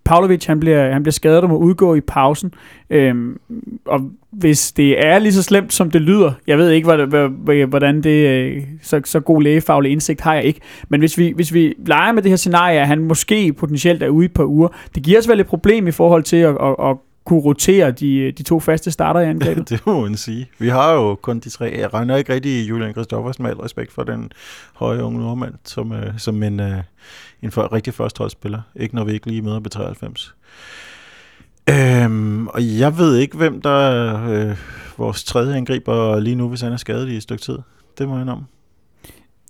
Pavlovic, han bliver, han bliver skadet og må udgå i pausen. Øhm, og hvis det er lige så slemt, som det lyder, jeg ved ikke, hvordan det, så, så god lægefaglig indsigt har jeg ikke, men hvis vi, hvis vi leger med det her scenarie, at han måske potentielt er ude i et par uger, det giver os vel et problem i forhold til at, at, at kunne rotere de, de to faste starter i (laughs) angrebet. det må man sige. Vi har jo kun de tre. Jeg regner ikke rigtig Julian Kristoffersen med al respekt for den høje unge nordmand, som, uh, som en, uh, en for, rigtig førsteholdsspiller. Ikke når vi ikke lige møder B93. Øhm, og jeg ved ikke, hvem der er øh, vores tredje angriber lige nu, hvis han er skadet i et stykke tid. Det må jeg om.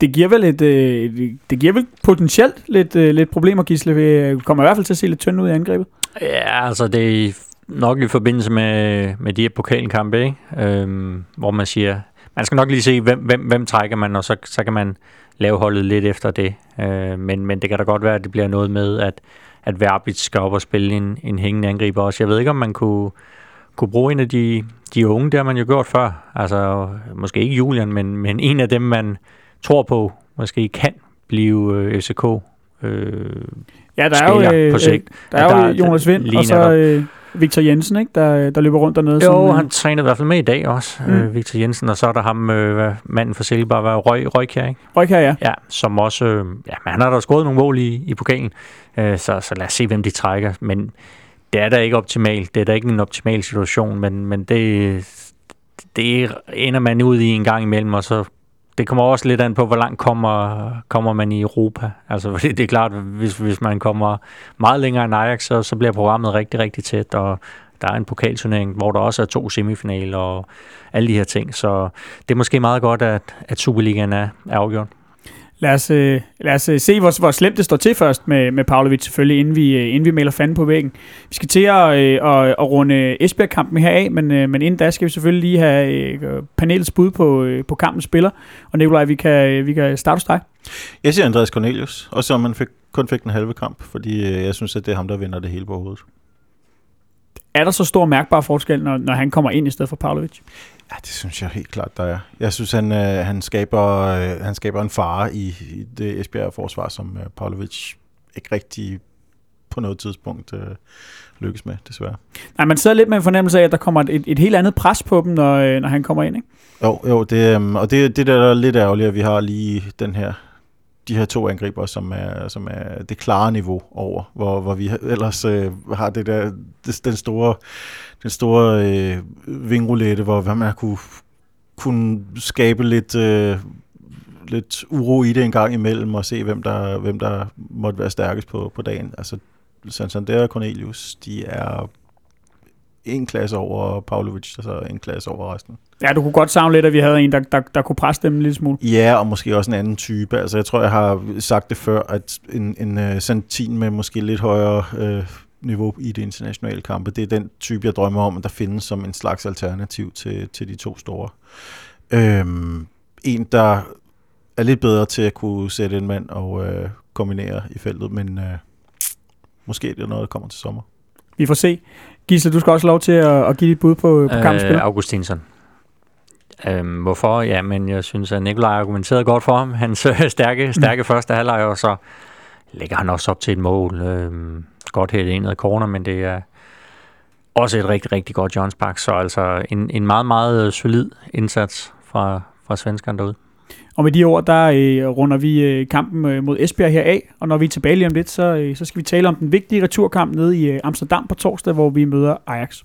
Det giver vel et, øh, det giver vel potentielt lidt, øh, lidt problemer, Gisle. Vi kommer i hvert fald til at se lidt tynd ud i angrebet. Ja, altså det er nok i forbindelse med, med de her pokalkampe, ikke? Øhm, hvor man siger, man skal nok lige se, hvem, hvem, hvem trækker man, og så, så kan man lave holdet lidt efter det. Øh, men, men det kan da godt være, at det bliver noget med, at, at Verbitz skal op og spille en, en hængende angriber også. Jeg ved ikke, om man kunne, kunne bruge en af de, de unge, det har man jo gjort før. Altså, måske ikke Julian, men, men en af dem, man tror på, måske kan blive øh, FCK øh, Ja, der er jo, øh, på sigt. Der er jo der, Jonas Vind, og så øh, Victor Jensen, ikke, der, der løber rundt dernede. Jo, som, øh, han træner i hvert fald med i dag også, mm. øh, Victor Jensen, og så er der ham, øh, manden for Silkeborg, var Røg, Røykær, ikke? Røykær, ja. Ja, som også, øh, ja, men han har da skåret nogle mål i, i pokalen, øh, så, så lad os se, hvem de trækker, men det er da ikke optimalt, det er da ikke en optimal situation, men, men det, det ender man ud i en gang imellem, og så det kommer også lidt an på, hvor langt kommer, kommer man i Europa. Altså, (laughs) fordi det er klart, hvis, hvis man kommer meget længere end Ajax, så, så bliver programmet rigtig, rigtig tæt, og der er en pokalturnering, hvor der også er to semifinaler og alle de her ting. Så det er måske meget godt, at, at Superligaen er, er afgjort. Lad os, øh, lad os øh, se, hvor, hvor slemt det står til først med, med Pavlovic selvfølgelig, inden vi, øh, inden vi melder fanden på væggen. Vi skal til at, øh, at, at runde Esbjerg-kampen her af, men, øh, men inden da skal vi selvfølgelig lige have øh, panelets bud på, øh, på kampens spiller. Og Nikolaj, vi kan, øh, vi kan starte hos dig. Jeg siger Andreas Cornelius, og så man fik, kun fik den halve kamp, fordi øh, jeg synes, at det er ham, der vinder det hele på hovedet. Er der så stor mærkbar forskel, når, når han kommer ind i stedet for Pavlovic? Ja, det synes jeg helt klart, der er. Jeg synes, han, øh, han, skaber, øh, han skaber en fare i, i det Esbjerg-forsvar, som øh, Pavlovic ikke rigtig på noget tidspunkt øh, lykkes med, desværre. Nej, man sidder lidt med en fornemmelse af, at der kommer et, et helt andet pres på dem, når, øh, når han kommer ind, ikke? Jo, jo det, øh, og det, det der er lidt ærgerligt, at vi har lige den her de her to angriber, som er, som er det klare niveau over, hvor, hvor vi ellers øh, har det der, det, den store, den store øh, vingrulette, hvor man kunne, kunne skabe lidt, øh, lidt uro i det en gang imellem, og se, hvem der, hvem der måtte være stærkest på, på dagen. Altså, Santander og Cornelius, de er en klasse over Pavlovic, og så en klasse over resten. Ja, du kunne godt savne lidt, at vi havde en, der, der, der kunne presse dem en lille smule. Ja, og måske også en anden type. Altså, jeg tror, jeg har sagt det før, at en, en uh, Santin med måske lidt højere uh, niveau i det internationale kampe, det er den type, jeg drømmer om, at der findes som en slags alternativ til, til de to store. Øhm, en, der er lidt bedre til at kunne sætte en mand og uh, kombinere i feltet, men uh, måske er det noget, der kommer til sommer. Vi får se. Gisle, du skal også lov til at, at give dit bud på, på øh. Augustinsson. Øhm, hvorfor? Ja, men jeg synes, at Nikolaj argumenterede godt for ham. Hans øh, stærke, stærke mm. første halvleg, og så lægger han også op til et mål. Øhm, godt helt i corner, men det er også et rigtig, rigtig godt Johns Park. Så altså en, en meget, meget solid indsats fra, fra svenskerne derude. Og med de ord, der øh, runder vi øh, kampen øh, mod Esbjerg her af, og når vi er tilbage lige om lidt, så, øh, så skal vi tale om den vigtige returkamp nede i øh, Amsterdam på torsdag, hvor vi møder Ajax.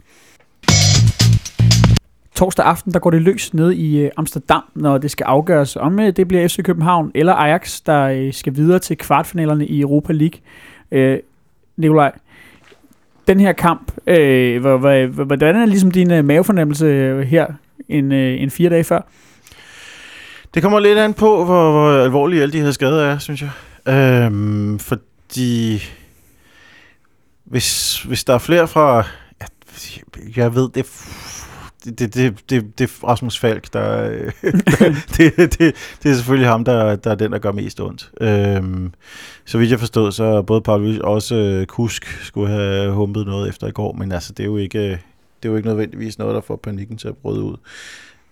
Torsdag aften, der går det løs nede i øh, Amsterdam, når det skal afgøres, om øh, det bliver FC København eller Ajax, der øh, skal videre til kvartfinalerne i Europa League. Øh, Nikolaj, den her kamp, øh, hvordan er ligesom din øh, mavefornemmelse øh, her en, øh, en fire dage før? Det kommer lidt an på, hvor, hvor alvorlige alle de her skader er, synes jeg. Øhm, fordi hvis, hvis der er flere fra... Jeg, jeg ved, det, det, det, det, det, er Rasmus Falk, der... (laughs) det, det, det er selvfølgelig ham, der, der er den, der gør mest ondt. Øhm, så vidt jeg forstod, så både Paul og også øh, Kusk skulle have humpet noget efter i går, men altså, det er jo ikke, det er jo ikke nødvendigvis noget, der får panikken til at bryde ud.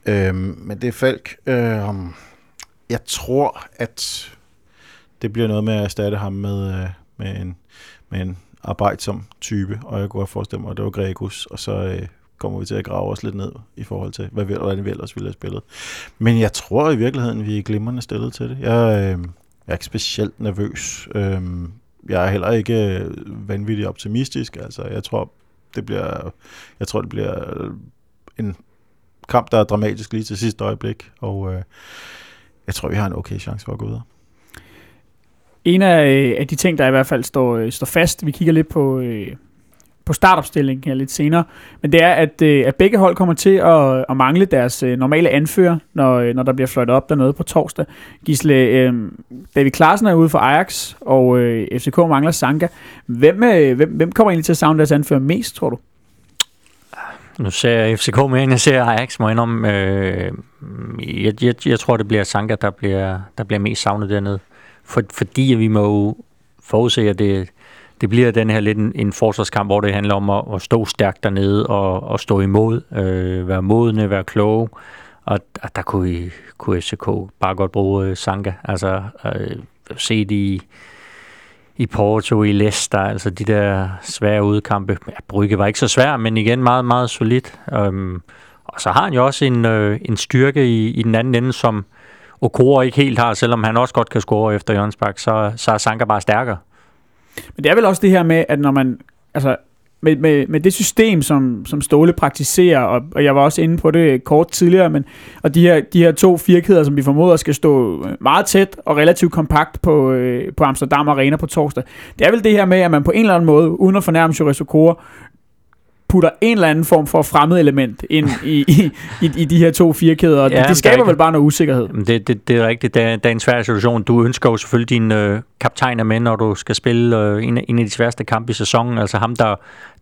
Øhm, men det er Falk. Øhm, jeg tror, at det bliver noget med at erstatte ham med, øh, med, en, med en arbejdsom type, og jeg kunne godt forestille mig, at det var Gregus, og så øh, kommer vi til at grave os lidt ned i forhold til, hvad vi, hvordan vi ellers ville have spillet. Men jeg tror i virkeligheden, vi er glimrende stillet til det. Jeg, øh, jeg er ikke specielt nervøs. Øh, jeg er heller ikke øh, vanvittigt optimistisk. Altså, jeg tror, det bliver, jeg tror, det bliver en kamp, der er dramatisk lige til sidste øjeblik, og øh, jeg tror, vi har en okay chance for at gå videre. En af, øh, af de ting, der i hvert fald står, øh, står fast, vi kigger lidt på, øh, på startopstillingen her lidt senere, men det er, at, øh, at begge hold kommer til at, at mangle deres øh, normale anfører, når, øh, når der bliver fløjtet op dernede på torsdag. Gisle, øh, David Klaassen er ude for Ajax, og øh, FCK mangler Sanka. Hvem, øh, hvem, hvem kommer egentlig til at savne deres anfører mest, tror du? Nu ser jeg FCK mere, end jeg ser Ajax, må jeg indrømme. Øh, jeg, jeg, jeg tror, det bliver Sanka, der bliver, der bliver mest savnet dernede. For, fordi vi må jo forudse, at det, det bliver den her lidt en, en forsvarskamp, hvor det handler om at, at stå stærkt dernede og, og stå imod, øh, være modne, være kloge. Og, og der kunne, kunne FCK bare godt bruge øh, Sanka. Altså, øh, se de i Porto, i Leicester, altså de der svære udkampe. Ja, Brygge var ikke så svær, men igen meget, meget solidt. Øhm, og så har han jo også en, øh, en styrke i, i den anden ende, som Okoro ikke helt har, selvom han også godt kan score efter Jørgens så, så er Sanka bare stærkere. Men det er vel også det her med, at når man, altså med, med, med det system, som, som Ståle praktiserer, og, og jeg var også inde på det kort tidligere, men, og de her, de her to firkæder, som vi formoder skal stå øh, meget tæt og relativt kompakt på, øh, på Amsterdam Arena på torsdag, det er vel det her med, at man på en eller anden måde, uden at fornærme Jurez Okoro, putter en eller anden form for fremmed element ind i, i, i, i de her to firkæder, Ja, det, er skaber vel bare noget usikkerhed. Det, det, det er rigtigt. Det er, det er en svær situation. Du ønsker jo selvfølgelig din øh, kaptajner med, når du skal spille øh, en, af- en af de sværeste kampe i sæsonen. Altså ham, der,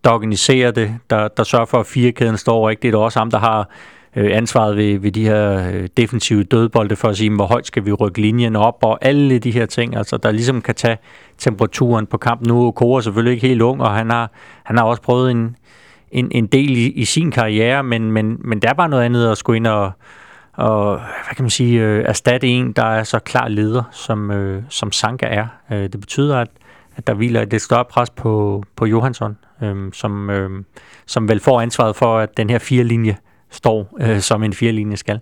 der organiserer det, der, der sørger for, at firekæden står rigtigt, og også ham, der har øh, ansvaret ved, ved de her øh, defensive dødbolde for at sige, hvor højt skal vi rykke linjen op, og alle de her ting, altså, der ligesom kan tage temperaturen på kampen. Nu er Kora selvfølgelig ikke helt ung, og han har, han har også prøvet en, en, en del i, i sin karriere, men, men, men der var noget andet at skulle ind og, og hvad kan man sige, øh, erstatte en, der er så klar leder, som, øh, som Sanka er. Øh, det betyder, at, at der hviler et lidt større pres på, på Johansson, øh, som, øh, som vel får ansvaret for, at den her fire linje står, øh, som en fire linje skal.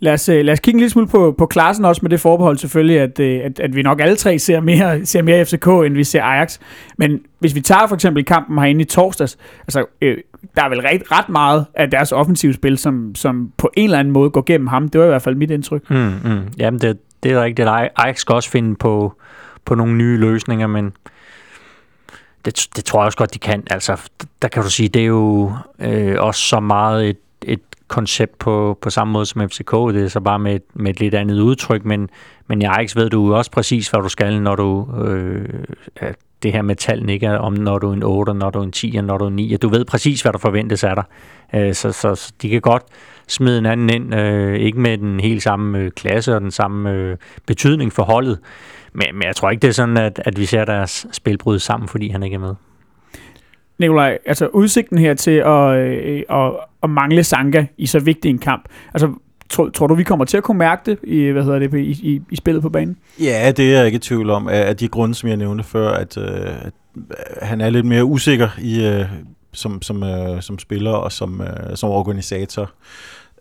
Lad os, øh, lad os kigge en lille smule på, på klassen også med det forbehold selvfølgelig, at, øh, at, at vi nok alle tre ser mere, ser mere FCK, end vi ser Ajax. Men hvis vi tager for eksempel kampen herinde i torsdags, altså øh, der er vel ret, ret meget af deres offensive spil, som, som på en eller anden måde går gennem ham. Det var i hvert fald mit indtryk. Mm, mm. Jamen, det, det er rigtigt. Ajax skal også finde på, på nogle nye løsninger, men det, det tror jeg også godt, de kan. Altså, der kan du sige, det er jo øh, også så meget et koncept på, på samme måde som FCK. Det er så bare med, med et lidt andet udtryk, men, men i Ajax ved du jo også præcis, hvad du skal, når du... Øh, at det her med tallene, ikke? om når du er en 8, når du er en 10, når du er en 9. Du ved præcis, hvad der forventes af dig. Øh, så, så, så de kan godt smide en anden ind, øh, ikke med den helt samme øh, klasse og den samme øh, betydning for holdet, men, men jeg tror ikke, det er sådan, at, at vi ser deres spil bryde sammen, fordi han ikke er med. Nikolaj, altså udsigten her til at, øh, at, at mangle Sanka i så vigtig en kamp, altså tror, tror du, vi kommer til at kunne mærke det i, hvad hedder det, i, i, i spillet på banen? Ja, det er jeg ikke i tvivl om, af de grunde, som jeg nævnte før, at, øh, at han er lidt mere usikker i øh, som, som, øh, som spiller og som, øh, som organisator øh,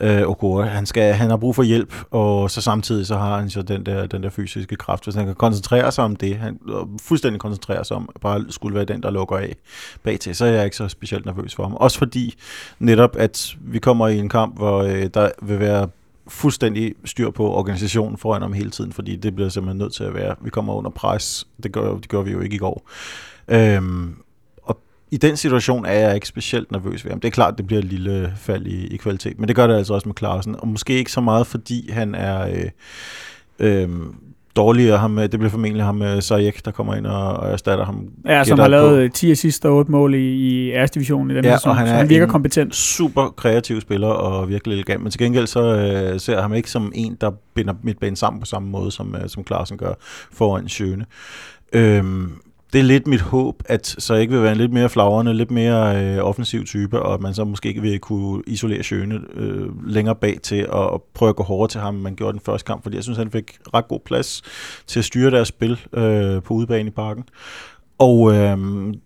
øh, Okora. Han, skal, han har brug for hjælp, og så samtidig så har han så den der, den der fysiske kraft. Hvis han kan koncentrere sig om det, han fuldstændig koncentrere sig om, bare skulle være den, der lukker af bag til, så er jeg ikke så specielt nervøs for ham. Også fordi netop, at vi kommer i en kamp, hvor øh, der vil være fuldstændig styr på organisationen foran ham hele tiden, fordi det bliver simpelthen nødt til at være. Vi kommer under pres. Det gør, det gør vi jo ikke i går. Øhm, i den situation er jeg ikke specielt nervøs ved ham. Det er klart, det bliver et lille fald i, i kvalitet, men det gør det altså også med Klaasen. Og måske ikke så meget, fordi han er øh, øh, dårligere. Ham, det bliver formentlig ham med Sajek, der kommer ind og, og erstatter ham. Ja, som har lavet på. 10 assist og 8 mål i, i æres division i den ja, her sæson, han, han virker kompetent. super kreativ spiller og virkelig elegant, men til gengæld så øh, ser jeg ham ikke som en, der binder midtbanen sammen på samme måde, som, øh, som Klaasen gør foran Sjøne. Øhm, det er lidt mit håb, at så ikke vil være en lidt mere flagrende, lidt mere øh, offensiv type, og at man så måske ikke vil kunne isolere Sjøne øh, længere bag til at, og prøve at gå hårdere til ham, man gjorde den første kamp, fordi jeg synes, han fik ret god plads til at styre deres spil øh, på udebane i parken. Og øh,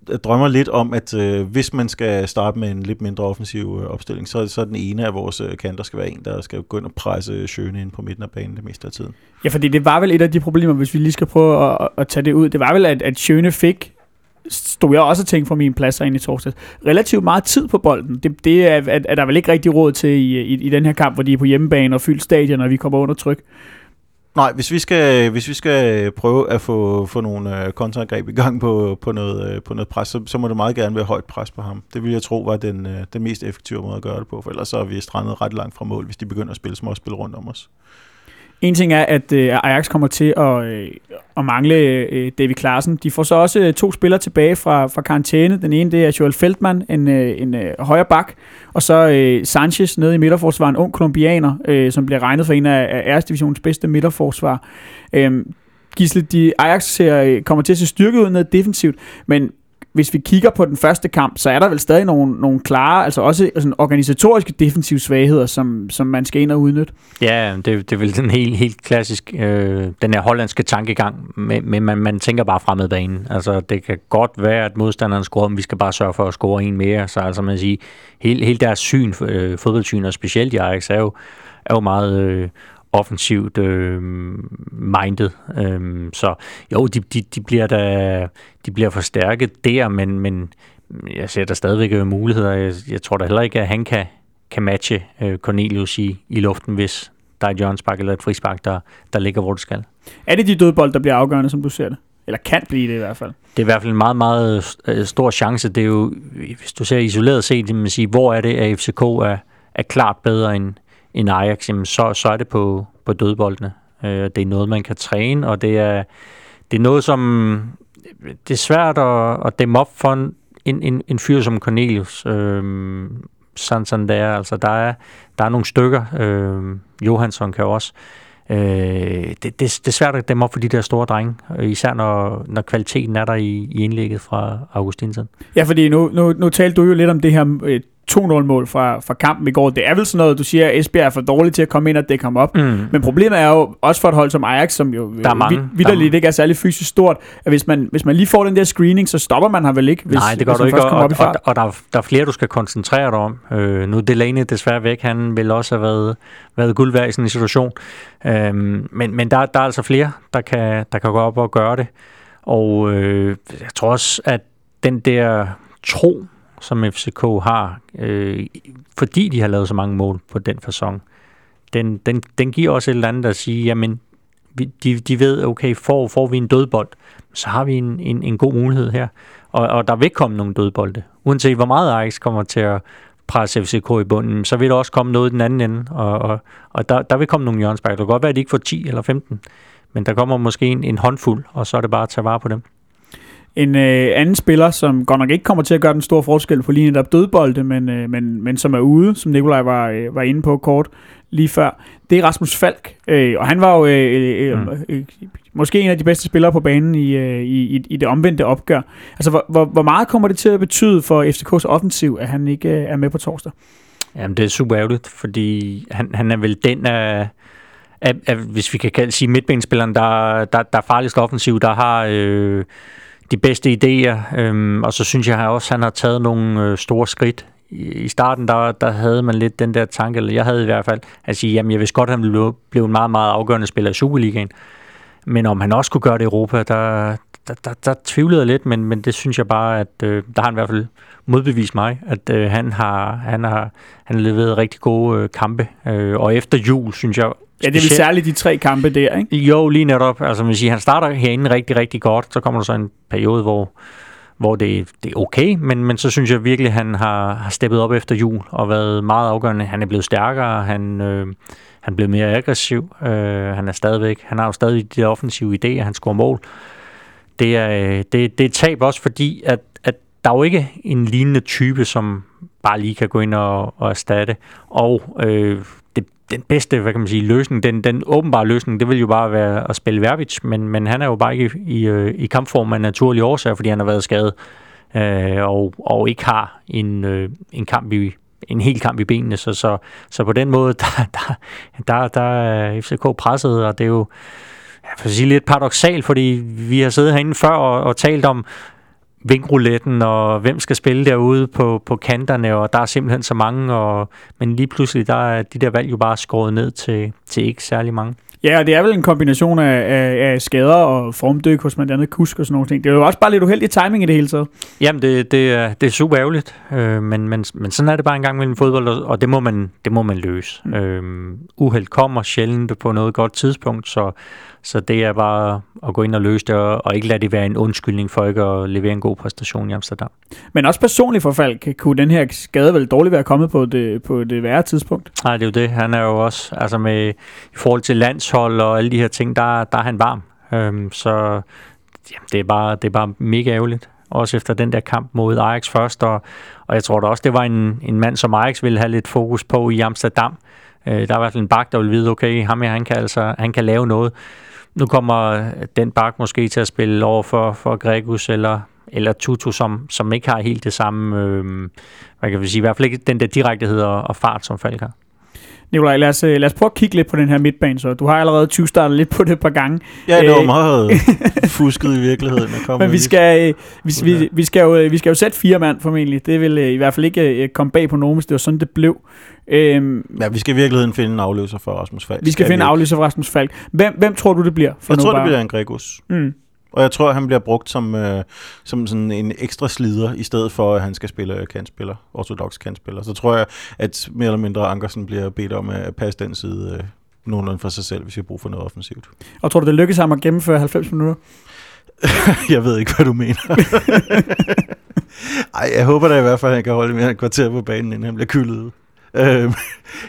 jeg drømmer lidt om, at øh, hvis man skal starte med en lidt mindre offensiv øh, opstilling, så, så den ene af vores øh, kanter skal være en, der skal gå ind og presse Sjøne ind på midten af banen det meste af tiden. Ja, fordi det var vel et af de problemer, hvis vi lige skal prøve at, at tage det ud. Det var vel, at, at Sjøne fik stod jeg også og tænkte fra min plads ind i torsdag. Relativt meget tid på bolden. Det, det er, er, er der vel ikke rigtig råd til i, i, i den her kamp, hvor de er på hjemmebane og fyldt stadion, og vi kommer under tryk. Nej, hvis vi skal, hvis vi skal prøve at få, få nogle øh, kontraangreb i gang på, på, noget, øh, på noget pres, så, så må det meget gerne være højt pres på ham. Det vil jeg tro var den, øh, den mest effektive måde at gøre det på, for ellers så er vi strandet ret langt fra mål, hvis de begynder at spille småspil rundt om os. En ting er, at øh, Ajax kommer til at, øh, at mangle øh, David Klaassen. De får så også øh, to spillere tilbage fra, fra karantæne. Den ene det er Joel Feldman, en, øh, en øh, højre bak, og så øh, Sanchez nede i midterforsvaret, en ung kolumbianer, øh, som bliver regnet for en af, af æresdivisionens bedste midterforsvar. Øh, Gisle, de Ajax ser, øh, kommer til at se styrket ud ned defensivt, men hvis vi kigger på den første kamp, så er der vel stadig nogle, nogle klare, altså også sådan organisatoriske defensive svagheder, som, som man skal ind og udnytte. Ja, det, det er vel den helt, helt klassisk, øh, den her hollandske tankegang, men, men man, man tænker bare fremad banen. Altså, det kan godt være, at modstanderen scorer, men vi skal bare sørge for at score en mere. Så altså, man siger, hele, hele deres syn, øh, fodboldsyn, og specielt i Ajax, er jo, er jo meget øh, offensivt øh, minded. Øh, så jo, de, de, de, bliver da, de bliver forstærket der, men, men jeg ser der stadigvæk muligheder. Jeg, jeg tror da heller ikke, at han kan, kan matche øh, Cornelius i, i luften, hvis der er et hjørnspark eller et frispark, der, der ligger, hvor det skal. Er det de dødbold, der bliver afgørende, som du ser det? Eller kan blive det i hvert fald? Det er i hvert fald en meget, meget øh, stor chance. Det er jo, hvis du ser isoleret set, man sige, hvor er det, at FCK er, er klart bedre end, en Ajax, jamen så, så er det på, på dødboldene. Øh, det er noget, man kan træne, og det er, det er noget, som det er svært at, at dæmme op for en, en, en fyr som Cornelius. Øh, sådan, sådan det er. Altså, der er, der er nogle stykker. Øh, Johansson kan også. Øh, det, det, det er svært at dæmme op for de der store drenge, især når, når kvaliteten er der i, i indlægget fra Augustinsen. Ja, fordi nu, nu, nu talte du jo lidt om det her øh, 2-0-mål fra, fra kampen i går. Det er vel sådan noget, du siger, at Esbjerg er for dårlig til at komme ind og dække ham op. Mm. Men problemet er jo også for et hold som Ajax, som jo der er mange, vidderligt ikke er særlig fysisk stort, at hvis man, hvis man lige får den der screening, så stopper man ham vel ikke, hvis, Nej, det gør du ikke, og, og, og, og der, der er flere, du skal koncentrere dig om. Øh, nu er Delaney desværre væk, han vil også have været, været guld værd i sådan en situation. Øh, men men der, der er altså flere, der kan, der kan gå op og gøre det. Og øh, jeg tror også, at den der tro, som FCK har, øh, fordi de har lavet så mange mål på den fasong, den, den, den giver også et eller andet at sige, jamen, vi, de, de ved, okay, får, får vi en dødbold, så har vi en, en, en god mulighed her. Og, og der vil komme nogle dødbolde. Uanset hvor meget Ajax kommer til at presse FCK i bunden, så vil der også komme noget i den anden ende. Og, og, og der, der vil komme nogle hjørnspark. Det kan godt være, at de ikke får 10 eller 15, men der kommer måske en, en håndfuld, og så er det bare at tage vare på dem. En øh, anden spiller, som godt nok ikke kommer til at gøre den store forskel på linjen op dødbolde, men, øh, men, men som er ude, som Nikolaj var, øh, var inde på kort lige før, det er Rasmus Falk. Øh, og han var jo øh, øh, mm. øh, måske en af de bedste spillere på banen i, øh, i, i det omvendte opgør. Altså, hvor, hvor, hvor meget kommer det til at betyde for FCK's offensiv, at han ikke øh, er med på torsdag? Jamen, det er super ærgerligt, fordi han, han er vel den af... Af, hvis vi kan kalde, sige midtbanespilleren, der, der, der er farligst offensiv, der har øh, de bedste idéer, øhm, og så synes jeg også, at han har taget nogle øh, store skridt. I, I starten, der, der havde man lidt den der tanke, eller jeg havde i hvert fald, at sige, jamen jeg vidste godt, at han blev, blive en meget, meget afgørende spiller i Superligaen. Men om han også kunne gøre det i Europa, der, der, der, der tvivlede jeg lidt, men, men det synes jeg bare, at øh, der har han i hvert fald modbevist mig, at øh, han har han har han har leveret rigtig gode øh, kampe. Øh, og efter jul, synes jeg, Ja, det er vel særligt de tre kampe der, ikke? Jo, lige netop. Altså, man siger, han starter herinde rigtig, rigtig godt. Så kommer der så en periode, hvor, hvor det, det er okay, men, men så synes jeg virkelig, at han har, har steppet op efter jul og været meget afgørende. Han er blevet stærkere, han, øh, han er blevet mere aggressiv, øh, han er stadigvæk, han har jo stadig de offensive idéer, han scorer mål. Det er, det, det er tab også, fordi at, at der er jo ikke en lignende type, som bare lige kan gå ind og, og erstatte. Og øh, den bedste, hvad kan man sige, løsning, den, den åbenbare løsning, det vil jo bare være at spille Verbic, men, men han er jo bare ikke i, i, øh, i kampform af naturlige årsager, fordi han har været skadet øh, og, og ikke har en, øh, en kamp i, en hel kamp i benene, så, så, så på den måde, (laughs) der, der, der, der er FCK presset, og det er jo jeg vil sige lidt paradoxalt, fordi vi har siddet herinde før og, og talt om, vinkrouletten, og hvem skal spille derude på, på kanterne, og der er simpelthen så mange, og, men lige pludselig der er de der valg jo bare skåret ned til, til ikke særlig mange. Ja, og det er vel en kombination af, af, af skader og formdyk hos blandt andet kusk og sådan nogle ting. Det er jo også bare lidt uheldig timing i det hele taget. Jamen, det, det, er, det er super ærgerligt, øh, men, men, men sådan er det bare en gang mellem fodbold, og det må man, det må man løse. Mm. Øh, uheld kommer sjældent på noget godt tidspunkt, så så det er bare at gå ind og løse det, og, ikke lade det være en undskyldning for ikke at levere en god præstation i Amsterdam. Men også personligt for Falk, kunne den her skade vel dårligt være kommet på det, på det værre tidspunkt? Nej, det er jo det. Han er jo også, altså med, i forhold til landshold og alle de her ting, der, der er han varm. Øhm, så jamen, det, er bare, det er bare mega ærgerligt. Også efter den der kamp mod Ajax først, og, og jeg tror da også, det var en, en mand, som Ajax ville have lidt fokus på i Amsterdam. Øh, der er i hvert fald en bak, der vil vide, okay, ham her, han kan, altså, han kan lave noget. Nu kommer øh, den bak måske til at spille over for, for Gregus eller, eller Tutu, som, som ikke har helt det samme, øh, hvad kan vi sige, i hvert fald ikke den der direktehed og, og fart, som Falk har. Nikolaj, lad os, øh, lad os prøve at kigge lidt på den her midtbane, så du har allerede 20 startet lidt på det et par gange. Ja, det var øh, meget (laughs) fusket i virkeligheden. At Men vi skal, øh, vi, vi, vi, skal jo, vi skal jo sætte fire mand formentlig. Det vil i hvert fald ikke komme bag på nogen, hvis det var sådan, det blev. Øhm, ja, vi skal i virkeligheden finde en afløser for Rasmus Falk. Vi skal, finde en afløser for Rasmus Falk. Hvem, hvem tror du, det bliver? For jeg tror, bare? det bliver en Gregus. Mm. Og jeg tror, han bliver brugt som, øh, som sådan en ekstra slider, i stedet for, at han skal spille kantspiller, ortodox kantspiller. Så tror jeg, at mere eller mindre Ankersen bliver bedt om at passe den side øh, nogenlunde for sig selv, hvis jeg bruger for noget offensivt. Og tror du, det lykkes ham at gennemføre 90 minutter? (laughs) jeg ved ikke, hvad du mener. (laughs) Ej, jeg håber da i hvert fald, at han kan holde mere en kvarter på banen, inden han bliver kyldet Øh,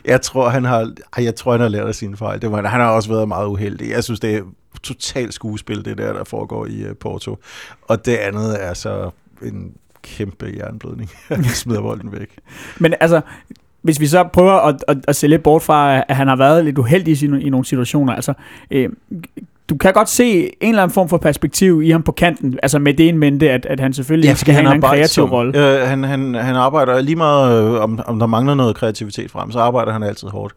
jeg tror, han har, jeg tror, han har lært af sine fejl. Det var, han har også været meget uheldig. Jeg synes, det totalt skuespil, det der, der foregår i uh, Porto. Og det andet er så en kæmpe jernblødning. (laughs) Han smider bolden væk. Men altså, hvis vi så prøver at, at, at se lidt bort fra, at han har været lidt uheldig i, i nogle situationer, altså, øh, du kan godt se en eller anden form for perspektiv i ham på kanten, altså med det en mente, at, at han selvfølgelig ja, skal have en kreativ rolle. Øh, han, han, han arbejder lige meget, øh, om, om der mangler noget kreativitet frem, så arbejder han altid hårdt,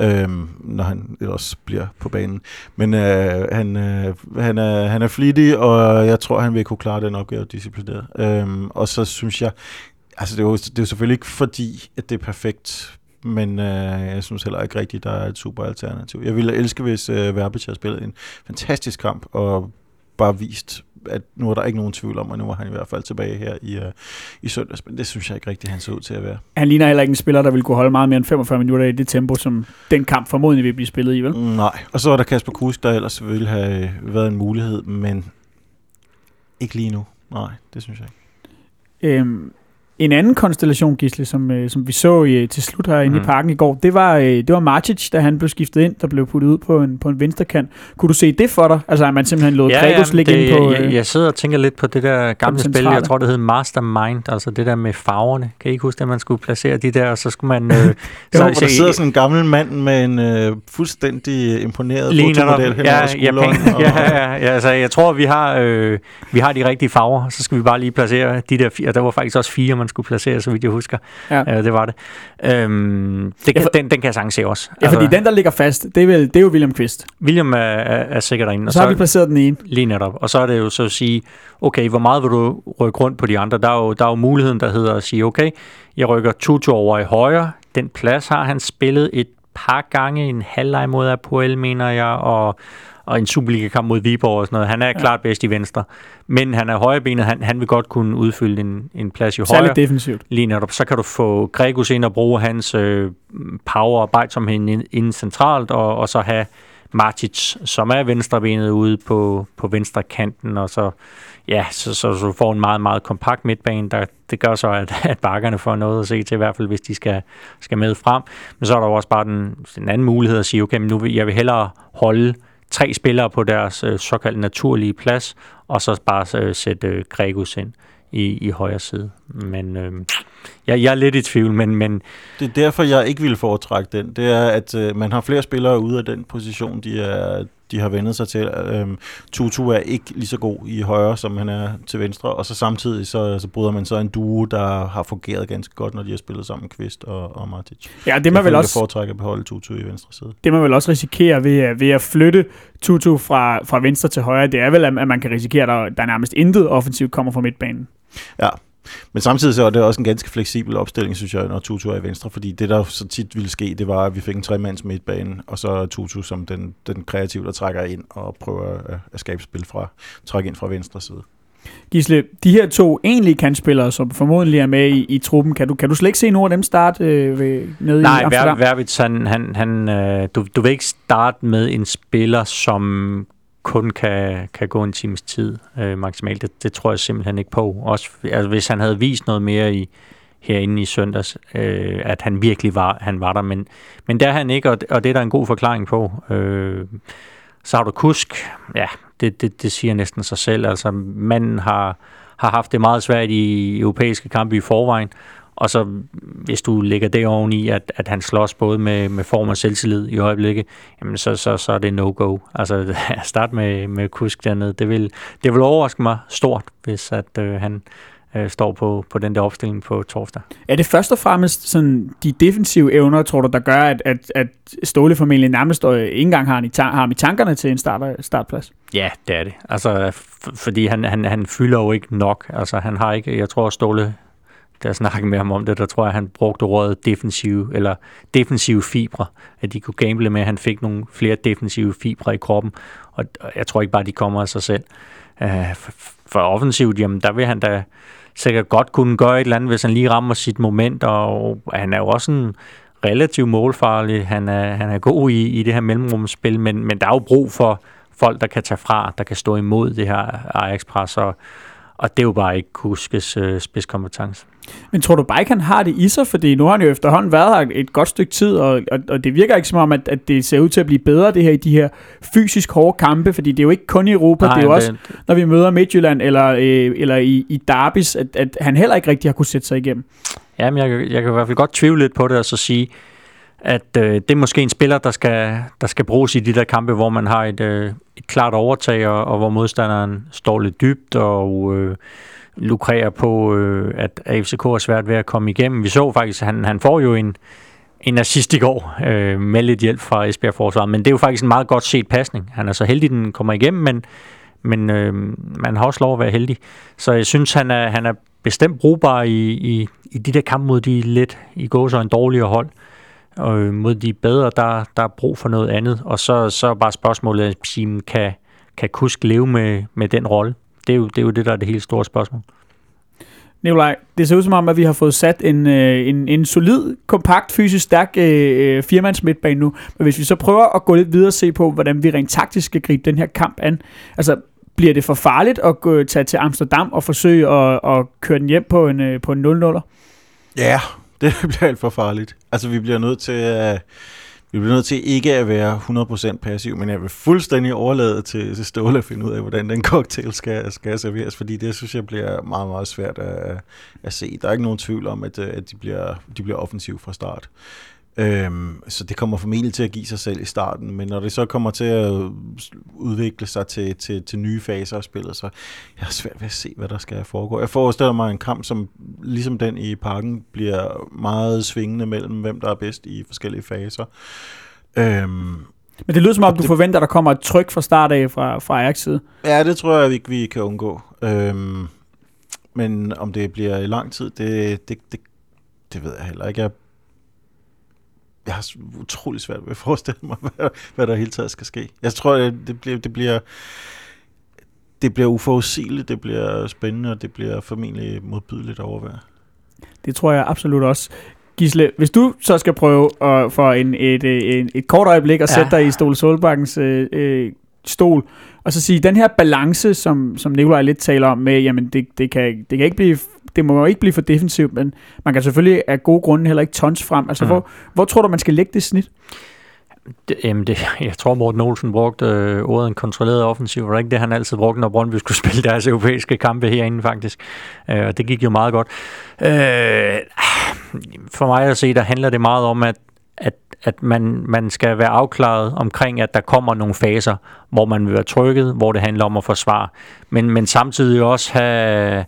øh, når han ellers bliver på banen. Men øh, han, øh, han, er, han er flittig, og jeg tror, han vil kunne klare den opgave disciplineret. Øh, og så synes jeg, altså det er, jo, det er jo selvfølgelig ikke fordi, at det er perfekt men øh, jeg synes heller ikke rigtigt, der er et super alternativ. Jeg ville elske, hvis øh, Verbic havde spillet en fantastisk kamp, og bare vist, at nu er der ikke nogen tvivl om, at nu er han i hvert fald tilbage her i, uh, i søndags, men det synes jeg ikke rigtigt, han ser ud til at være. Han ligner heller ikke en spiller, der vil kunne holde meget mere end 45 minutter i det tempo, som den kamp formodentlig vil blive spillet i, vel? Nej, og så er der Kasper Kusk, der ellers ville have været en mulighed, men ikke lige nu. Nej, det synes jeg ikke. Øhm, en anden konstellation, Gisle, som, øh, som vi så i, til slut herinde mm. i parken i går, det var, øh, det var Martic, da han blev skiftet ind, der blev puttet ud på en, på en venstrekant. Kunne du se det for dig? Altså, at man simpelthen lod ja, Gregos ligge ind på... Øh, jeg, jeg sidder og tænker lidt på det der gamle spil, jeg tror, det hed Mastermind, altså det der med farverne. Kan I ikke huske, at man skulle placere de der, og så skulle man... Øh, (laughs) så, jo, så, der sidder sådan en gammel mand med en øh, fuldstændig imponeret fotomodel hen ja, Japan, og... ja, ja, ja, altså, jeg tror, vi har, øh, vi har de rigtige farver, så skal vi bare lige placere de der fire. Der var faktisk også fire, man skulle placere, så vidt jeg husker. Ja. Øh, det var det. Øhm, det kan, Ja, for- den, den kan jeg sagtens se også. Ja, fordi den, der ligger fast, det er, vel, det er jo William Kvist. William er, er, er sikkert derinde. Og så har vi placeret den ene. Lige netop. Og så er det jo så at sige, okay, hvor meget vil du rykke rundt på de andre? Der er jo, der er jo muligheden, der hedder at sige, okay, jeg rykker Tutu over i højre. Den plads har han spillet et par gange, en halvleg mod Apoel, mener jeg, og, og en Superliga-kamp mod Viborg og sådan noget. Han er ja. klart bedst i venstre. Men han er højrebenet, han, han vil godt kunne udfylde en, en plads i højre. Særligt defensivt. Lige netop, så kan du få Gregus ind og bruge hans øh, power og arbejdsomhed ind, ind centralt, og, og så have Martic, som er venstrebenet ude på, på venstre kanten, og så, ja, så, så, så får en meget, meget kompakt midtbane, der, det gør så, at, at bakkerne får noget at se til, i hvert fald hvis de skal, skal med frem. Men så er der jo også bare den, den anden mulighed at sige, okay, men nu vil jeg vil hellere holde tre spillere på deres øh, såkaldt naturlige plads, og så bare øh, sætte øh, Gregus ind i, i højre side. Men øh, jeg, jeg er lidt i tvivl, men, men Det er derfor, jeg ikke vil foretrække den. Det er, at øh, man har flere spillere ude af den position, de, er, de har vendet sig til. Øhm, Tutu er ikke lige så god i højre, som han er til venstre, og så samtidig så, så bryder man så en duo, der har fungeret ganske godt, når de har spillet sammen Kvist og, og Martic. Ja, det man vel jeg også... foretrække at beholde Tutu i venstre side. det man vel også risikerer ved, at- ved at flytte Tutu fra, fra venstre til højre, det er vel, at at man kan risikere, at der, der nærmest intet offensivt kommer fra midtbanen. Ja, men samtidig så er det også en ganske fleksibel opstilling, synes jeg, når Tutu er i venstre, fordi det, der så tit ville ske, det var, at vi fik en tremands midtbane, og så Tutu som den, den kreative, der trækker ind og prøver at, at skabe spil fra, trække ind fra venstre side. Gisle, de her to egentlige kantspillere, som formodentlig er med i, i truppen, kan du, kan du slet ikke se nogen af dem starte øh, ved, nede nej, i Amsterdam? Ver, Vervits, han, han, han, øh, du, du vil ikke starte med en spiller, som kun kan, kan gå en times tid øh, maksimalt. Det, det tror jeg simpelthen ikke på. Også altså, hvis han havde vist noget mere i herinde i søndags, øh, at han virkelig var, han var der, men, men der er han ikke, og, og det er der en god forklaring på. Øh, Sauter Kusk, ja, det, det, det siger næsten sig selv. Altså, manden har, har haft det meget svært i europæiske kampe i forvejen, og så hvis du lægger det oven i, at, at han slås både med, med form og selvtillid i øjeblikket, jamen så, så, så er det no-go. Altså (laughs) at starte med, med Kusk dernede, det vil, det vil overraske mig stort, hvis at øh, han øh, står på, på den der opstilling på torsdag. Er det først og fremmest sådan, de defensive evner, tror du, der gør, at, at, at Ståle-familien nærmest øh, ikke engang har, i har ham i tankerne til en start, startplads? Ja, det er det. Altså, fordi han, han, han fylder jo ikke nok. Altså, han har ikke, jeg tror, Ståle, da jeg snakkede med ham om det, der tror jeg, han brugte ordet defensive, eller defensive fibre, at de kunne gamble med, at han fik nogle flere defensive fibre i kroppen, og jeg tror ikke bare, de kommer af sig selv. Øh, for, offensivt, jamen, der vil han da sikkert godt kunne gøre et eller andet, hvis han lige rammer sit moment, og han er jo også en relativt målfarlig, han er, han er god i, i det her mellemrumspil, men, men der er jo brug for folk, der kan tage fra, der kan stå imod det her Ajax-pres, og, og det er jo bare ikke Kuskes øh, spidskompetence. Men tror du bare ikke, han har det i sig? Fordi nu har han jo efterhånden været her et godt stykke tid, og, og, og det virker ikke som om, at, at det ser ud til at blive bedre, det her i de her fysisk hårde kampe, fordi det er jo ikke kun i Europa, Nej, det er jo også, når vi møder Midtjylland eller, øh, eller i, i Derbys, at, at han heller ikke rigtig har kunne sætte sig igennem. Jamen, jeg, jeg kan i hvert fald godt tvivle lidt på det, og så sige, at øh, det er måske en spiller, der skal, der skal bruges i de der kampe, hvor man har et, øh, et klart overtag, og, og hvor modstanderen står lidt dybt, og øh, lukrerer på, øh, at AFCK er svært ved at komme igennem. Vi så faktisk, at han, han får jo en, en assist i går øh, med lidt hjælp fra Esbjerg Forsvaret, men det er jo faktisk en meget godt set pasning. Han er så heldig, den kommer igennem, men, men øh, man har også lov at være heldig. Så jeg synes, han er, han er bestemt brugbar i, i, i de der kampe mod de lidt i går så en dårligere hold. Og øh, mod de bedre, der, der er brug for noget andet. Og så, så er bare spørgsmålet, at sige, kan, kan Kusk leve med, med den rolle? Det er, jo, det er jo det, der er det helt store spørgsmål. Nikolaj, det ser ud som om, at vi har fået sat en, øh, en, en solid, kompakt, fysisk stærk øh, firmands midtbane nu. Men hvis vi så prøver at gå lidt videre og se på, hvordan vi rent taktisk skal gribe den her kamp an. Altså, bliver det for farligt at gå, tage til Amsterdam og forsøge at, at køre den hjem på en, øh, på en 0-0'er? Ja, (laughs) det bliver alt for farligt. Altså, vi bliver nødt til at... Vi bliver nødt til ikke at være 100% passiv, men jeg vil fuldstændig overlade til, til Ståle at finde ud af, hvordan den cocktail skal, skal serveres, fordi det synes jeg bliver meget, meget svært at, at se. Der er ikke nogen tvivl om, at, at de, bliver, de bliver offensiv fra start. Øhm, så det kommer formentlig til at give sig selv i starten, men når det så kommer til at udvikle sig til, til, til nye faser af spillet, så jeg har svært ved at se, hvad der skal foregå. Jeg forestiller mig en kamp, som ligesom den i parken, bliver meget svingende mellem, hvem der er bedst i forskellige faser. Øhm, Men det lyder som om, du det- forventer, at der kommer et tryk fra start af fra, fra Ajax side. Ja, det tror jeg ikke, vi kan undgå. Øhm, men om det bliver i lang tid, det, det, det, det ved jeg heller ikke. Jeg, jeg har utrolig svært ved at forestille mig, (laughs) hvad, hvad der hele taget skal ske. Jeg tror, det, bliver, det bliver det bliver uforudsigeligt, det bliver spændende, og det bliver formentlig modbydeligt at overvære. Det tror jeg absolut også. Gisle, hvis du så skal prøve at, for en, et, øh, en, et kort øjeblik at Ja. sætte dig i Stol Solbakkens øh, øh, stol, og så sige, den her balance, som, som Nikolaj lidt taler om med, jamen det, det, kan, det kan ikke blive, det må jo ikke blive for defensivt, men man kan selvfølgelig af gode grunde heller ikke tons frem. Altså, Mm. hvor, hvor tror du, man skal lægge det snit? Det, jamen det, jeg tror, Morten Olsen brugte øh, ordet en kontrolleret offensiv. Var det ikke det, han altid brugte, når Brøndby skulle (laughs) spille deres europæiske kampe herinde, faktisk? Øh, og det gik jo meget godt. Øh, for mig at se, der handler det meget om, at, at, at man, man skal være afklaret omkring, at der kommer nogle faser, hvor man vil være trykket, hvor det handler om at forsvare. Men, men samtidig også have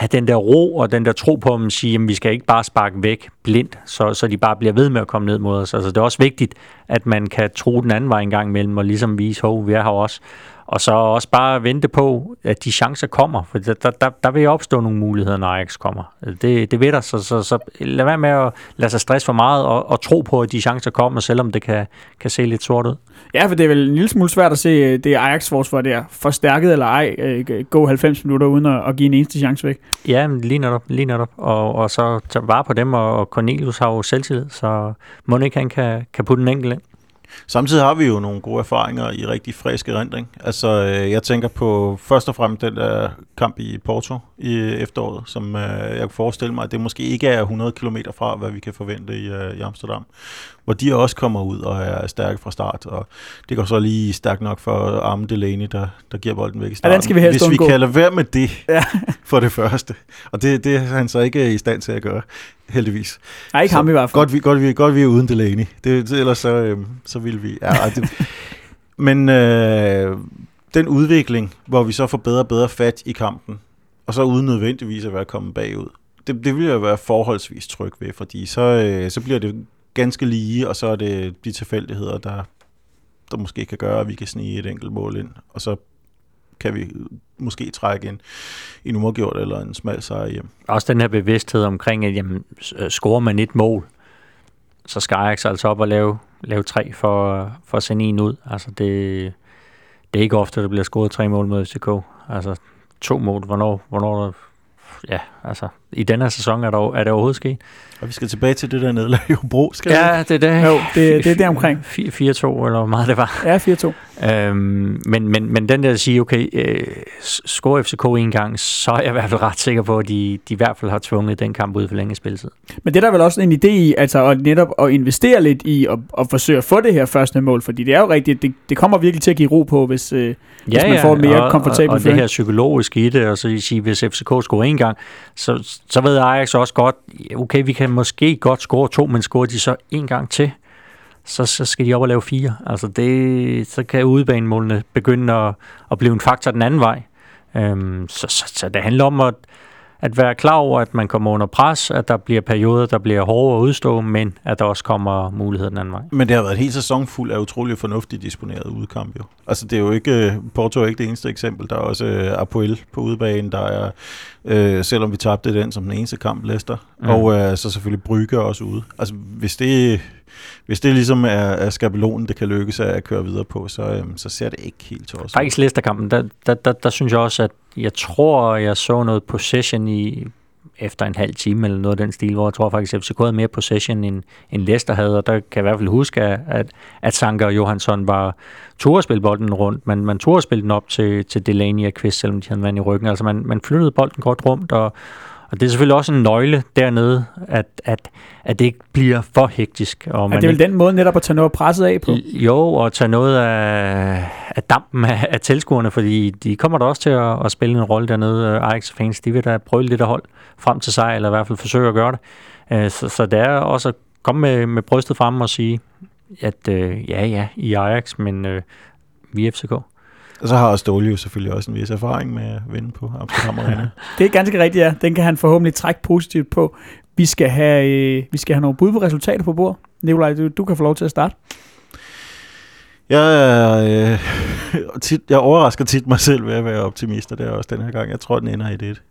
have den der ro og den der tro på, at sige, at vi skal ikke bare sparke væk blindt, så, så de bare bliver ved med at komme ned mod os. Altså, det er også vigtigt, at man kan tro den anden vej en gang imellem, og ligesom vise, hov, vi er her også. Og så også bare vente på, at de chancer kommer, for der, der, der, vil opstå nogle muligheder, når Ajax kommer. Det, det ved der, så, så, så lad være med at lade sig stresse for meget, og, og tro på, at de chancer kommer, selvom det kan, kan se lidt sort ud. Ja, for det er vel en lille smule svært at se øh, det Ajax-forsvar der, forstærket eller ej, øh, gå 90 minutter uden at, at give en eneste chance væk. Ja, men lige netop, lige netop. Og, og så tage vare på dem, og, og Cornelius har jo selvtillid, så må ikke han kan, kan putte en enkelt ind. Samtidig har vi jo nogle gode erfaringer i rigtig frisk erindring. Altså, øh, jeg tænker på først og fremmest den der kamp i Porto i efteråret, som øh, jeg kan forestille mig, at det måske ikke er 100 km fra, hvad vi kan forvente i, øh, i Amsterdam. Hvor de også kommer ud og er stærke fra start, og det går så lige stærkt nok for Arme Delaney, der, der giver bolden væk i starten. skal vi helst Hvis undgå. vi kan lade være med det Ja. (laughs) for det første. Og det, det er han så ikke i stand til at gøre, heldigvis. Nej, ikke Så ham i hvert fald. Godt, vi, godt, vi, godt vi er uden Delaney. Det, det, ellers så, øh, så vil vi... Ja, det, (laughs) men øh, den udvikling, hvor vi så får bedre og bedre fat i kampen, og så uden nødvendigvis at være kommet bagud, det, det vil jeg være forholdsvis tryg ved, fordi så, øh, så bliver det ganske lige, og så er det de tilfældigheder, der, der måske kan gøre, at vi kan snige et enkelt mål ind, og så kan vi måske trække en, en uafgjort eller en smal sejr hjem. Også den her bevidsthed omkring, at jamen, øh, scorer man et mål, så skal Ajax altså op og lave, lave tre for, for at sende en ud. Altså det, det er ikke ofte, der bliver scoret tre mål mod FCK. Altså to mål, hvornår, hvornår ja, altså i denne her sæson er der, er det overhovedet sket. Og vi skal tilbage til det der nederlag i Hobro, skal vi? Ja, det er det. Jo, det, det er der omkring. 4-2, eller hvor meget det var. Ja, 4-2. Øhm, men, men, men den der at sige, okay, øh, score FCK en gang, så er jeg i hvert fald ret sikker på, at de, de i hvert fald har tvunget den kamp ud for længe spilletid. Men det er der vel også en idé i, altså at netop at investere lidt i at, at forsøge at få det her første mål, fordi det er jo rigtigt, det, det kommer virkelig til at give ro på, hvis, øh, Hvis man får en mere og, komfortabel og, og det føring. her psykologiske i det, og så sige, hvis FCK scorer en gang, så, så ved Ajax også godt, okay, vi kan måske godt score to, men scorer de så en gang til, så, så skal de op og lave fire. Altså det, så kan udebanemålene begynde at, at blive en faktor den anden vej. Øhm, så, så, så det handler om at, at være klar over, at man kommer under pres, at der bliver perioder, der bliver hårdere at udstå, men at der også kommer muligheder den anden vej. Men det har været en hel sæson fuld af utrolig fornuftigt disponeret udekamp jo. Altså det er jo ikke, øh, Porto er ikke det eneste eksempel. Der er også øh, Apoel på udebane, der er, øh, selvom vi tabte den som den eneste kamp, Leicester. Mm. Og øh, så selvfølgelig Brygge også ude. Altså hvis det, hvis det ligesom er, er skabelonen, det kan lykkes at køre videre på, så, øh, så ser det ikke helt os. Faktisk Leicester-kampen, der, der, der, der synes jeg også, at jeg tror, jeg så noget possession i efter en halv time eller noget af den stil, hvor jeg tror faktisk, at FCK havde mere possession, end, end Leicester havde, og der kan jeg i hvert fald huske, at, at, at Sanker og Johansson var tog at spille bolden rundt, men man tog at spille den op til, til Delaney og Kvist, selvom de havde vand i ryggen. Altså man, man flyttede bolden godt rundt, og, og det er selvfølgelig også en nøgle dernede, at, at, at det ikke bliver for hektisk. Og er man det vel ikke- den måde netop at tage noget presset af på? jo, og tage noget af, af dampen af, af tilskuerne, fordi de kommer da også til at, at spille en rolle dernede. Ajax-fans, de vil da prøve lidt at holde frem til sig, eller i hvert fald forsøge at gøre det. Øh, Så, så det er også at komme med, med brystet frem og sige, at øh, ja, ja, i Ajax, men øh, vi er FCK. Og så har Ståle jo selvfølgelig også en vis erfaring med at vinde på Amsterdam (laughs) Arena. Det er ganske rigtigt, ja. Den kan han forhåbentlig trække positivt på. Vi skal have, øh, vi skal have nogle bud på resultater på bord. Nikolaj, du, du kan få lov til at starte. Jeg, øh, (laughs) tit, jeg overrasker tit mig selv ved at være optimist, og det er også den her gang. Jeg tror, den ender i det.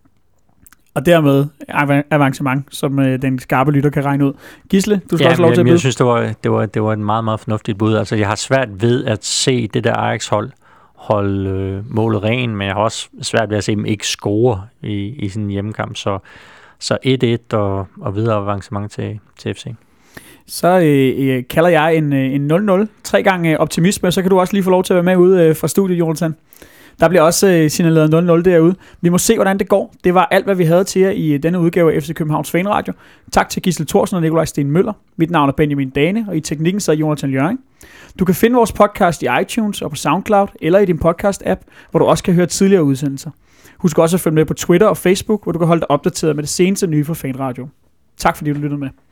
Og dermed av- avancement, som øh, den skarpe lytter kan regne ud. Gisle, du skal Ja, også lov til at jeg, byde. jeg synes, det var, det, var, det var en meget, meget fornuftigt bud. Altså, jeg har svært ved at se det der Ajax-hold holde øh, målet ren, men jeg har også svært ved at se dem ikke score i, i sådan en hjemmekamp. Så, så 1-1 og, og videre avancement til, til FC. Så øh, øh, kalder jeg en, øh, en 0-0. Tre gange øh, optimisme, så kan du også lige få lov til at være med ude øh, fra studiet, Jonathan. Der bliver også øh, signaleret 0-0 derude. Vi må se, hvordan det går. Det var alt, hvad vi havde til jer i øh, denne udgave af FC Københavns Fanradio. Tak til Gisle Thorsen og Nikolaj Sten Møller. Mit navn er Benjamin Dane, og i teknikken sidder Jonathan Jørgen. Du kan finde vores podcast i iTunes og på SoundCloud, eller i din podcast-app, hvor du også kan høre tidligere udsendelser. Husk også at følge med på Twitter og Facebook, hvor du kan holde dig opdateret med det seneste nye fra Fanradio. Tak fordi du lyttede med.